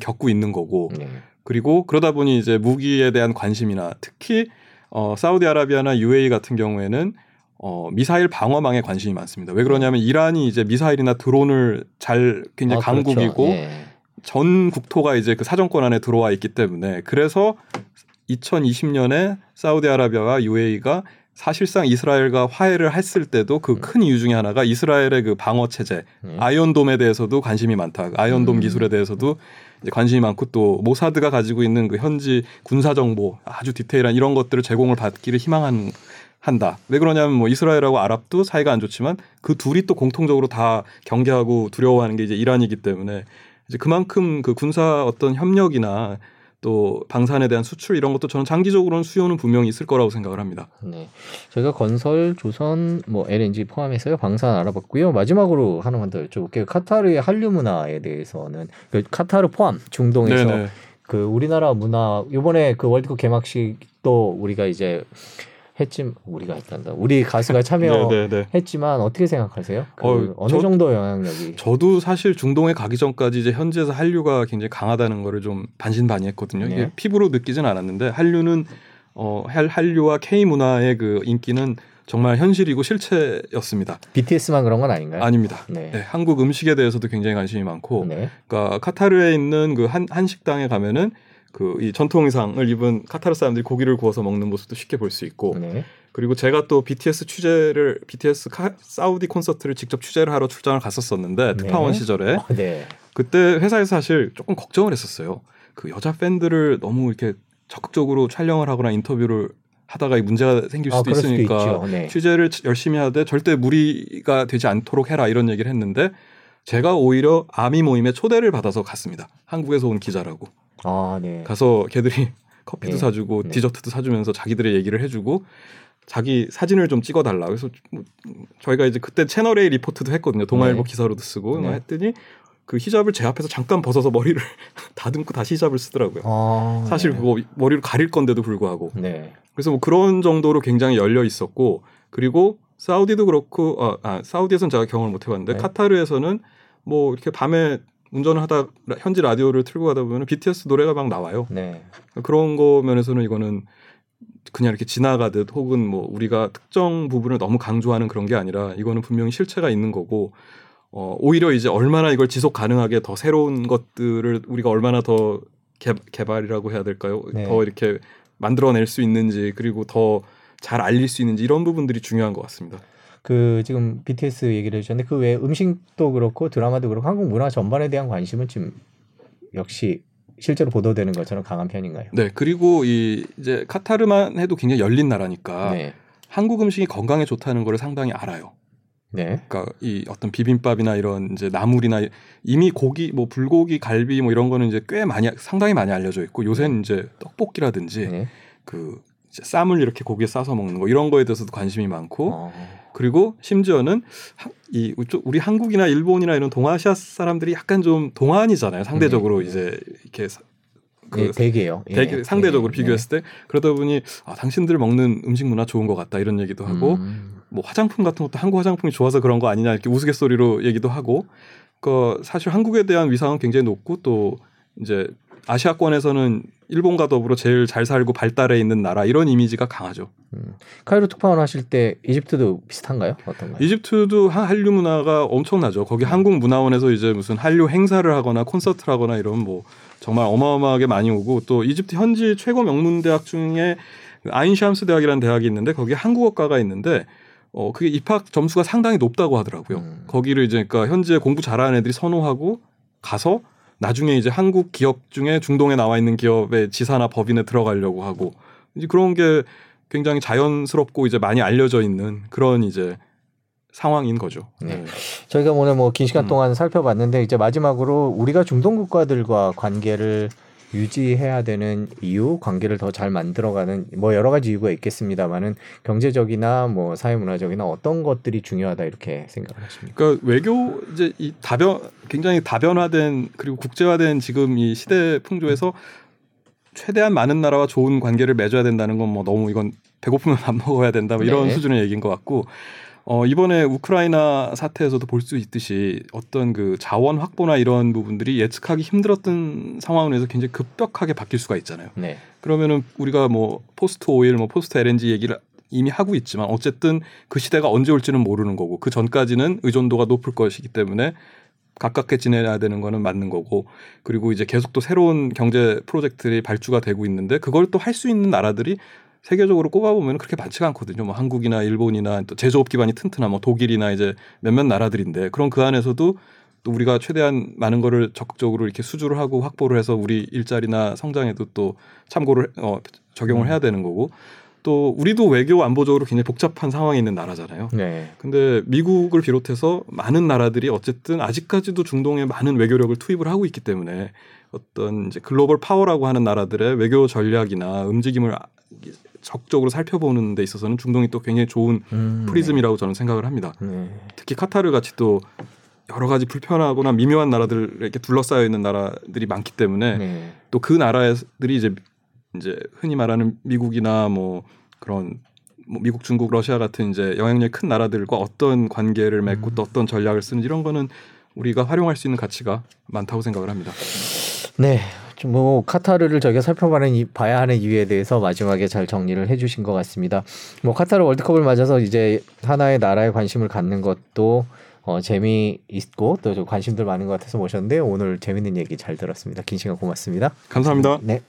겪고 있는 거고 네. 그리고 그러다 보니 이제 무기에 대한 관심이나 특히 어, 사우디아라비아나 UAE 같은 경우에는 어, 미사일 방어망에 관심이 많습니다. 왜 그러냐면 이란이 이제 미사일이나 드론을 잘 굉장히 아, 그렇죠. 강국이고 예. 전 국토가 이제 그 사정권 안에 들어와 있기 때문에 그래서 2020년에 사우디아라비아와 UAE가 사실상 이스라엘과 화해를 했을 때도 그 큰 이유 중에 하나가 이스라엘의 그 방어 체제 음. 아이언돔에 대해서도 관심이 많다. 아이언돔 음. 기술에 대해서도 이제 관심이 많고 또 모사드가 가지고 있는 그 현지 군사 정보 아주 디테일한 이런 것들을 제공을 받기를 희망한 한다. 왜 그러냐면 뭐 이스라엘하고 아랍도 사이가 안 좋지만 그 둘이 또 공통적으로 다 경계하고 두려워하는 게 이제 이란이기 때문에 이제 그만큼 그 군사 어떤 협력이나 또 방산에 대한 수출 이런 것도 저는 장기적으로는 수요는 분명히 있을 거라고 생각을 합니다. 네. 저희가 건설, 조선, 뭐 LNG 포함해서요 방산 알아봤고요. 마지막으로 하나만 더 여쭤볼게요. 카타르의 한류 문화에 대해서는 그 카타르 포함 중동에서 네네. 그 우리나라 문화 이번에 그 월드컵 개막식도 우리가 이제 했지 우리가 했단다. 우리 가수가 참여 네네네. 했지만 어떻게 생각하세요? 그 어, 저- 정도 영향력이? 저도 사실 중동에 가기 전까지 이제 현지에서 한류가 굉장히 강하다는 거를 좀 반신반의했거든요. 네. 이게 피부로 느끼진 않았는데 한류는 어 할- 한류와 K 문화의 그 인기는 정말 현실이고 실체였습니다. BTS만 그런 건 아닌가요? 아닙니다. 네. 네, 한국 음식에 대해서도 굉장히 관심이 많고, 네. 그러니까 카타르에 있는 그 한 한식당에 가면은 그 이 전통 의상을 입은 카타르 사람들이 고기를 구워서 먹는 모습도 쉽게 볼 수 있고, 네. 그리고 제가 또 BTS 취재를 BTS 카, 사우디 콘서트를 직접 취재를 하러 출장을 갔었었는데 특파원 네. 시절에 어, 네. 그때 회사에서 사실 조금 걱정을 했었어요. 그 여자 팬들을 너무 이렇게 적극적으로 촬영을 하거나 인터뷰를 하다가 이 문제가 생길 아, 수도 수도 있으니까 있죠. 네. 취재를 열심히 하되 절대 무리가 되지 않도록 해라 이런 얘기를 했는데 제가 오히려 아미 모임에 초대를 받아서 갔습니다. 한국에서 온 기자라고 아, 네. 가서 걔들이 커피도 네. 사주고 네. 디저트도 사주면서 자기들의 얘기를 해주고 자기 사진을 좀 찍어달라. 그래서 뭐 저희가 이제 그때 채널 A 리포트도 했거든요. 동아일보 네. 기사로도 쓰고 네. 했더니 그 히잡을 제 앞에서 잠깐 벗어서 머리를 다듬고 다시 히잡을 쓰더라고요. 아, 사실 네. 그거 머리를 가릴 건데도 불구하고 네. 그래서 뭐 그런 정도로 굉장히 열려 있었고 그리고 사우디도 그렇고 아, 아 사우디에서는 제가 경험을 못 해봤는데 네. 카타르에서는 뭐 이렇게 밤에 운전을 하다 현지 라디오를 틀고 가다 보면 BTS 노래가 막 나와요. 네. 그런 거 면에서는 이거는 그냥 이렇게 지나가듯 혹은 뭐 우리가 특정 부분을 너무 강조하는 그런 게 아니라 이거는 분명히 실체가 있는 거고 어 오히려 이제 얼마나 이걸 지속 가능하게 더 새로운 것들을 우리가 얼마나 더 개, 개발이라고 해야 될까요? 네. 더 이렇게 만들어낼 수 있는지 그리고 더 잘 알릴 수 있는지 이런 부분들이 중요한 것 같습니다. 그 지금 BTS 얘기를 해주셨는데 그 외에 음식도 그렇고 드라마도 그렇고 한국 문화 전반에 대한 관심은 지금 역시 실제로 보도되는 것처럼 강한 편인가요? 네 그리고 이 이제 카타르만 해도 굉장히 열린 나라니까 네. 한국 음식이 건강에 좋다는 거를 상당히 알아요. 네. 그러니까 이 어떤 비빔밥이나 이런 이제 나물이나 이미 고기 뭐 불고기 갈비 뭐 이런 거는 이제 꽤 많이 상당히 많이 알려져 있고 요새는 이제 떡볶이라든지 네. 그 쌈을 이렇게 고기에 싸서 먹는 거 이런 거에 대해서도 관심이 많고 어, 그리고 심지어는 하- 이 우리 한국이나 일본이나 이런 동아시아 사람들이 약간 좀 동안이잖아요 상대적으로 네. 이제 이렇게 사- 그그 대게요. 예. 되게 상대적으로 예. 비교했을 때 그러다 보니 아, 당신들 먹는 음식 문화 좋은 것 같다 이런 얘기도 하고 음, 뭐 화장품 같은 것도 한국 화장품이 좋아서 그런 거 아니냐 이렇게 우스갯소리로 얘기도 하고 그 사실 한국에 대한 위상은 굉장히 높고 또 이제 아시아권에서는 일본과 더불어 제일 잘 살고 발달해 있는 나라 이런 이미지가 강하죠. 음. 카이로 특파원 하실 때 이집트도 비슷한가요? 어떤가요? 이집트도 한- 한류 문화가 엄청나죠. 거기 한국 문화원에서 이제 무슨 한류 행사를 하거나 콘서트를 하거나 이런 뭐 정말 어마어마하게 많이 오고 또 이집트 현지 최고 명문 대학 중에 아인샴스 대학이라는 대학이 있는데 거기에 한국어과가 있는데 어 그게 입학 점수가 상당히 높다고 하더라고요. 음. 거기를 이제 그러니까 현지에 공부 잘하는 애들이 선호하고 가서 나중에 이제 한국 기업 중에 중동에 나와 있는 기업의 지사나 법인에 들어가려고 하고 이제 그런 게 굉장히 자연스럽고 이제 많이 알려져 있는 그런 이제 상황인 거죠. 네. 저희가 오늘 뭐 긴 시간 음. 동안 살펴봤는데 이제 마지막으로 우리가 중동 국가들과 관계를 유지해야 되는 이유, 관계를 더 잘 만들어가는 뭐 여러 가지 이유가 있겠습니다만은 경제적이나 뭐 사회문화적이나 어떤 것들이 중요하다 이렇게 생각을 하십니까? 그러니까 외교 이제 이 다변 굉장히 다변화된 그리고 국제화된 지금 이 시대 풍조에서 최대한 많은 나라와 좋은 관계를 맺어야 된다는 건 뭐 너무 이건 배고프면 밥 먹어야 된다 뭐 이런 네. 수준의 얘기인 것 같고 어 이번에 우크라이나 사태에서도 볼 수 있듯이 어떤 그 자원 확보나 이런 부분들이 예측하기 힘들었던 상황에서 굉장히 급격하게 바뀔 수가 있잖아요. 네. 그러면은 우리가 뭐 post oil, 뭐 post LNG 얘기를 이미 하고 있지만 어쨌든 그 시대가 언제 올지는 모르는 거고 그 전까지는 의존도가 높을 것이기 때문에 가깝게 지내야 되는 거는 맞는 거고 그리고 이제 계속 또 새로운 경제 프로젝트들이 발주가 되고 있는데 그걸 또 할 수 있는 나라들이 세계적으로 꼽아보면 그렇게 많지가 않거든요. 뭐 한국이나 일본이나 또 제조업 기반이 튼튼한 뭐 독일이나 이제 몇몇 나라들인데 그럼 그 안에서도 또 우리가 최대한 많은 거를 적극적으로 이렇게 수주를 하고 확보를 해서 우리 일자리나 성장에도 또 참고를 어, 적용을 해야 되는 거고 또 우리도 외교 안보적으로 굉장히 복잡한 상황에 있는 나라잖아요. 네. 근데 미국을 비롯해서 많은 나라들이 어쨌든 아직까지도 중동에 많은 외교력을 투입을 하고 있기 때문에 어떤 이제 global power라고 하는 나라들의 외교 전략이나 움직임을 아- 적극적으로 살펴보는 데 있어서는 중동이 또 굉장히 좋은 음, 프리즘이라고 저는 생각을 합니다. 네. 네. 특히 카타르 같이 또 여러 가지 불편하거나 미묘한 나라들에게 둘러싸여 있는 나라들이 많기 때문에 네. 또그 나라들이 이제 이제 흔히 말하는 미국이나 뭐 그런 뭐 미국, 중국, 러시아 같은 이제 영향력이 큰 나라들과 어떤 관계를 맺고 음. 또 어떤 전략을 쓰는지 이런 거는 우리가 활용할 수 있는 가치가 많다고 생각을 합니다. 네. 좀뭐 카타르를 저희가 살펴봐는 이, 봐야 하는 이유에 대해서 마지막에 잘 정리를 해주신 것 같습니다. 뭐 카타르 월드컵을 맞아서 이제 하나의 나라에 관심을 갖는 것도 어, 재미 있고 또좀 관심들 많은 것 같아서 모셨는데 오늘 재밌는 얘기 잘 들었습니다. 긴 시간 고맙습니다. 감사합니다. 네.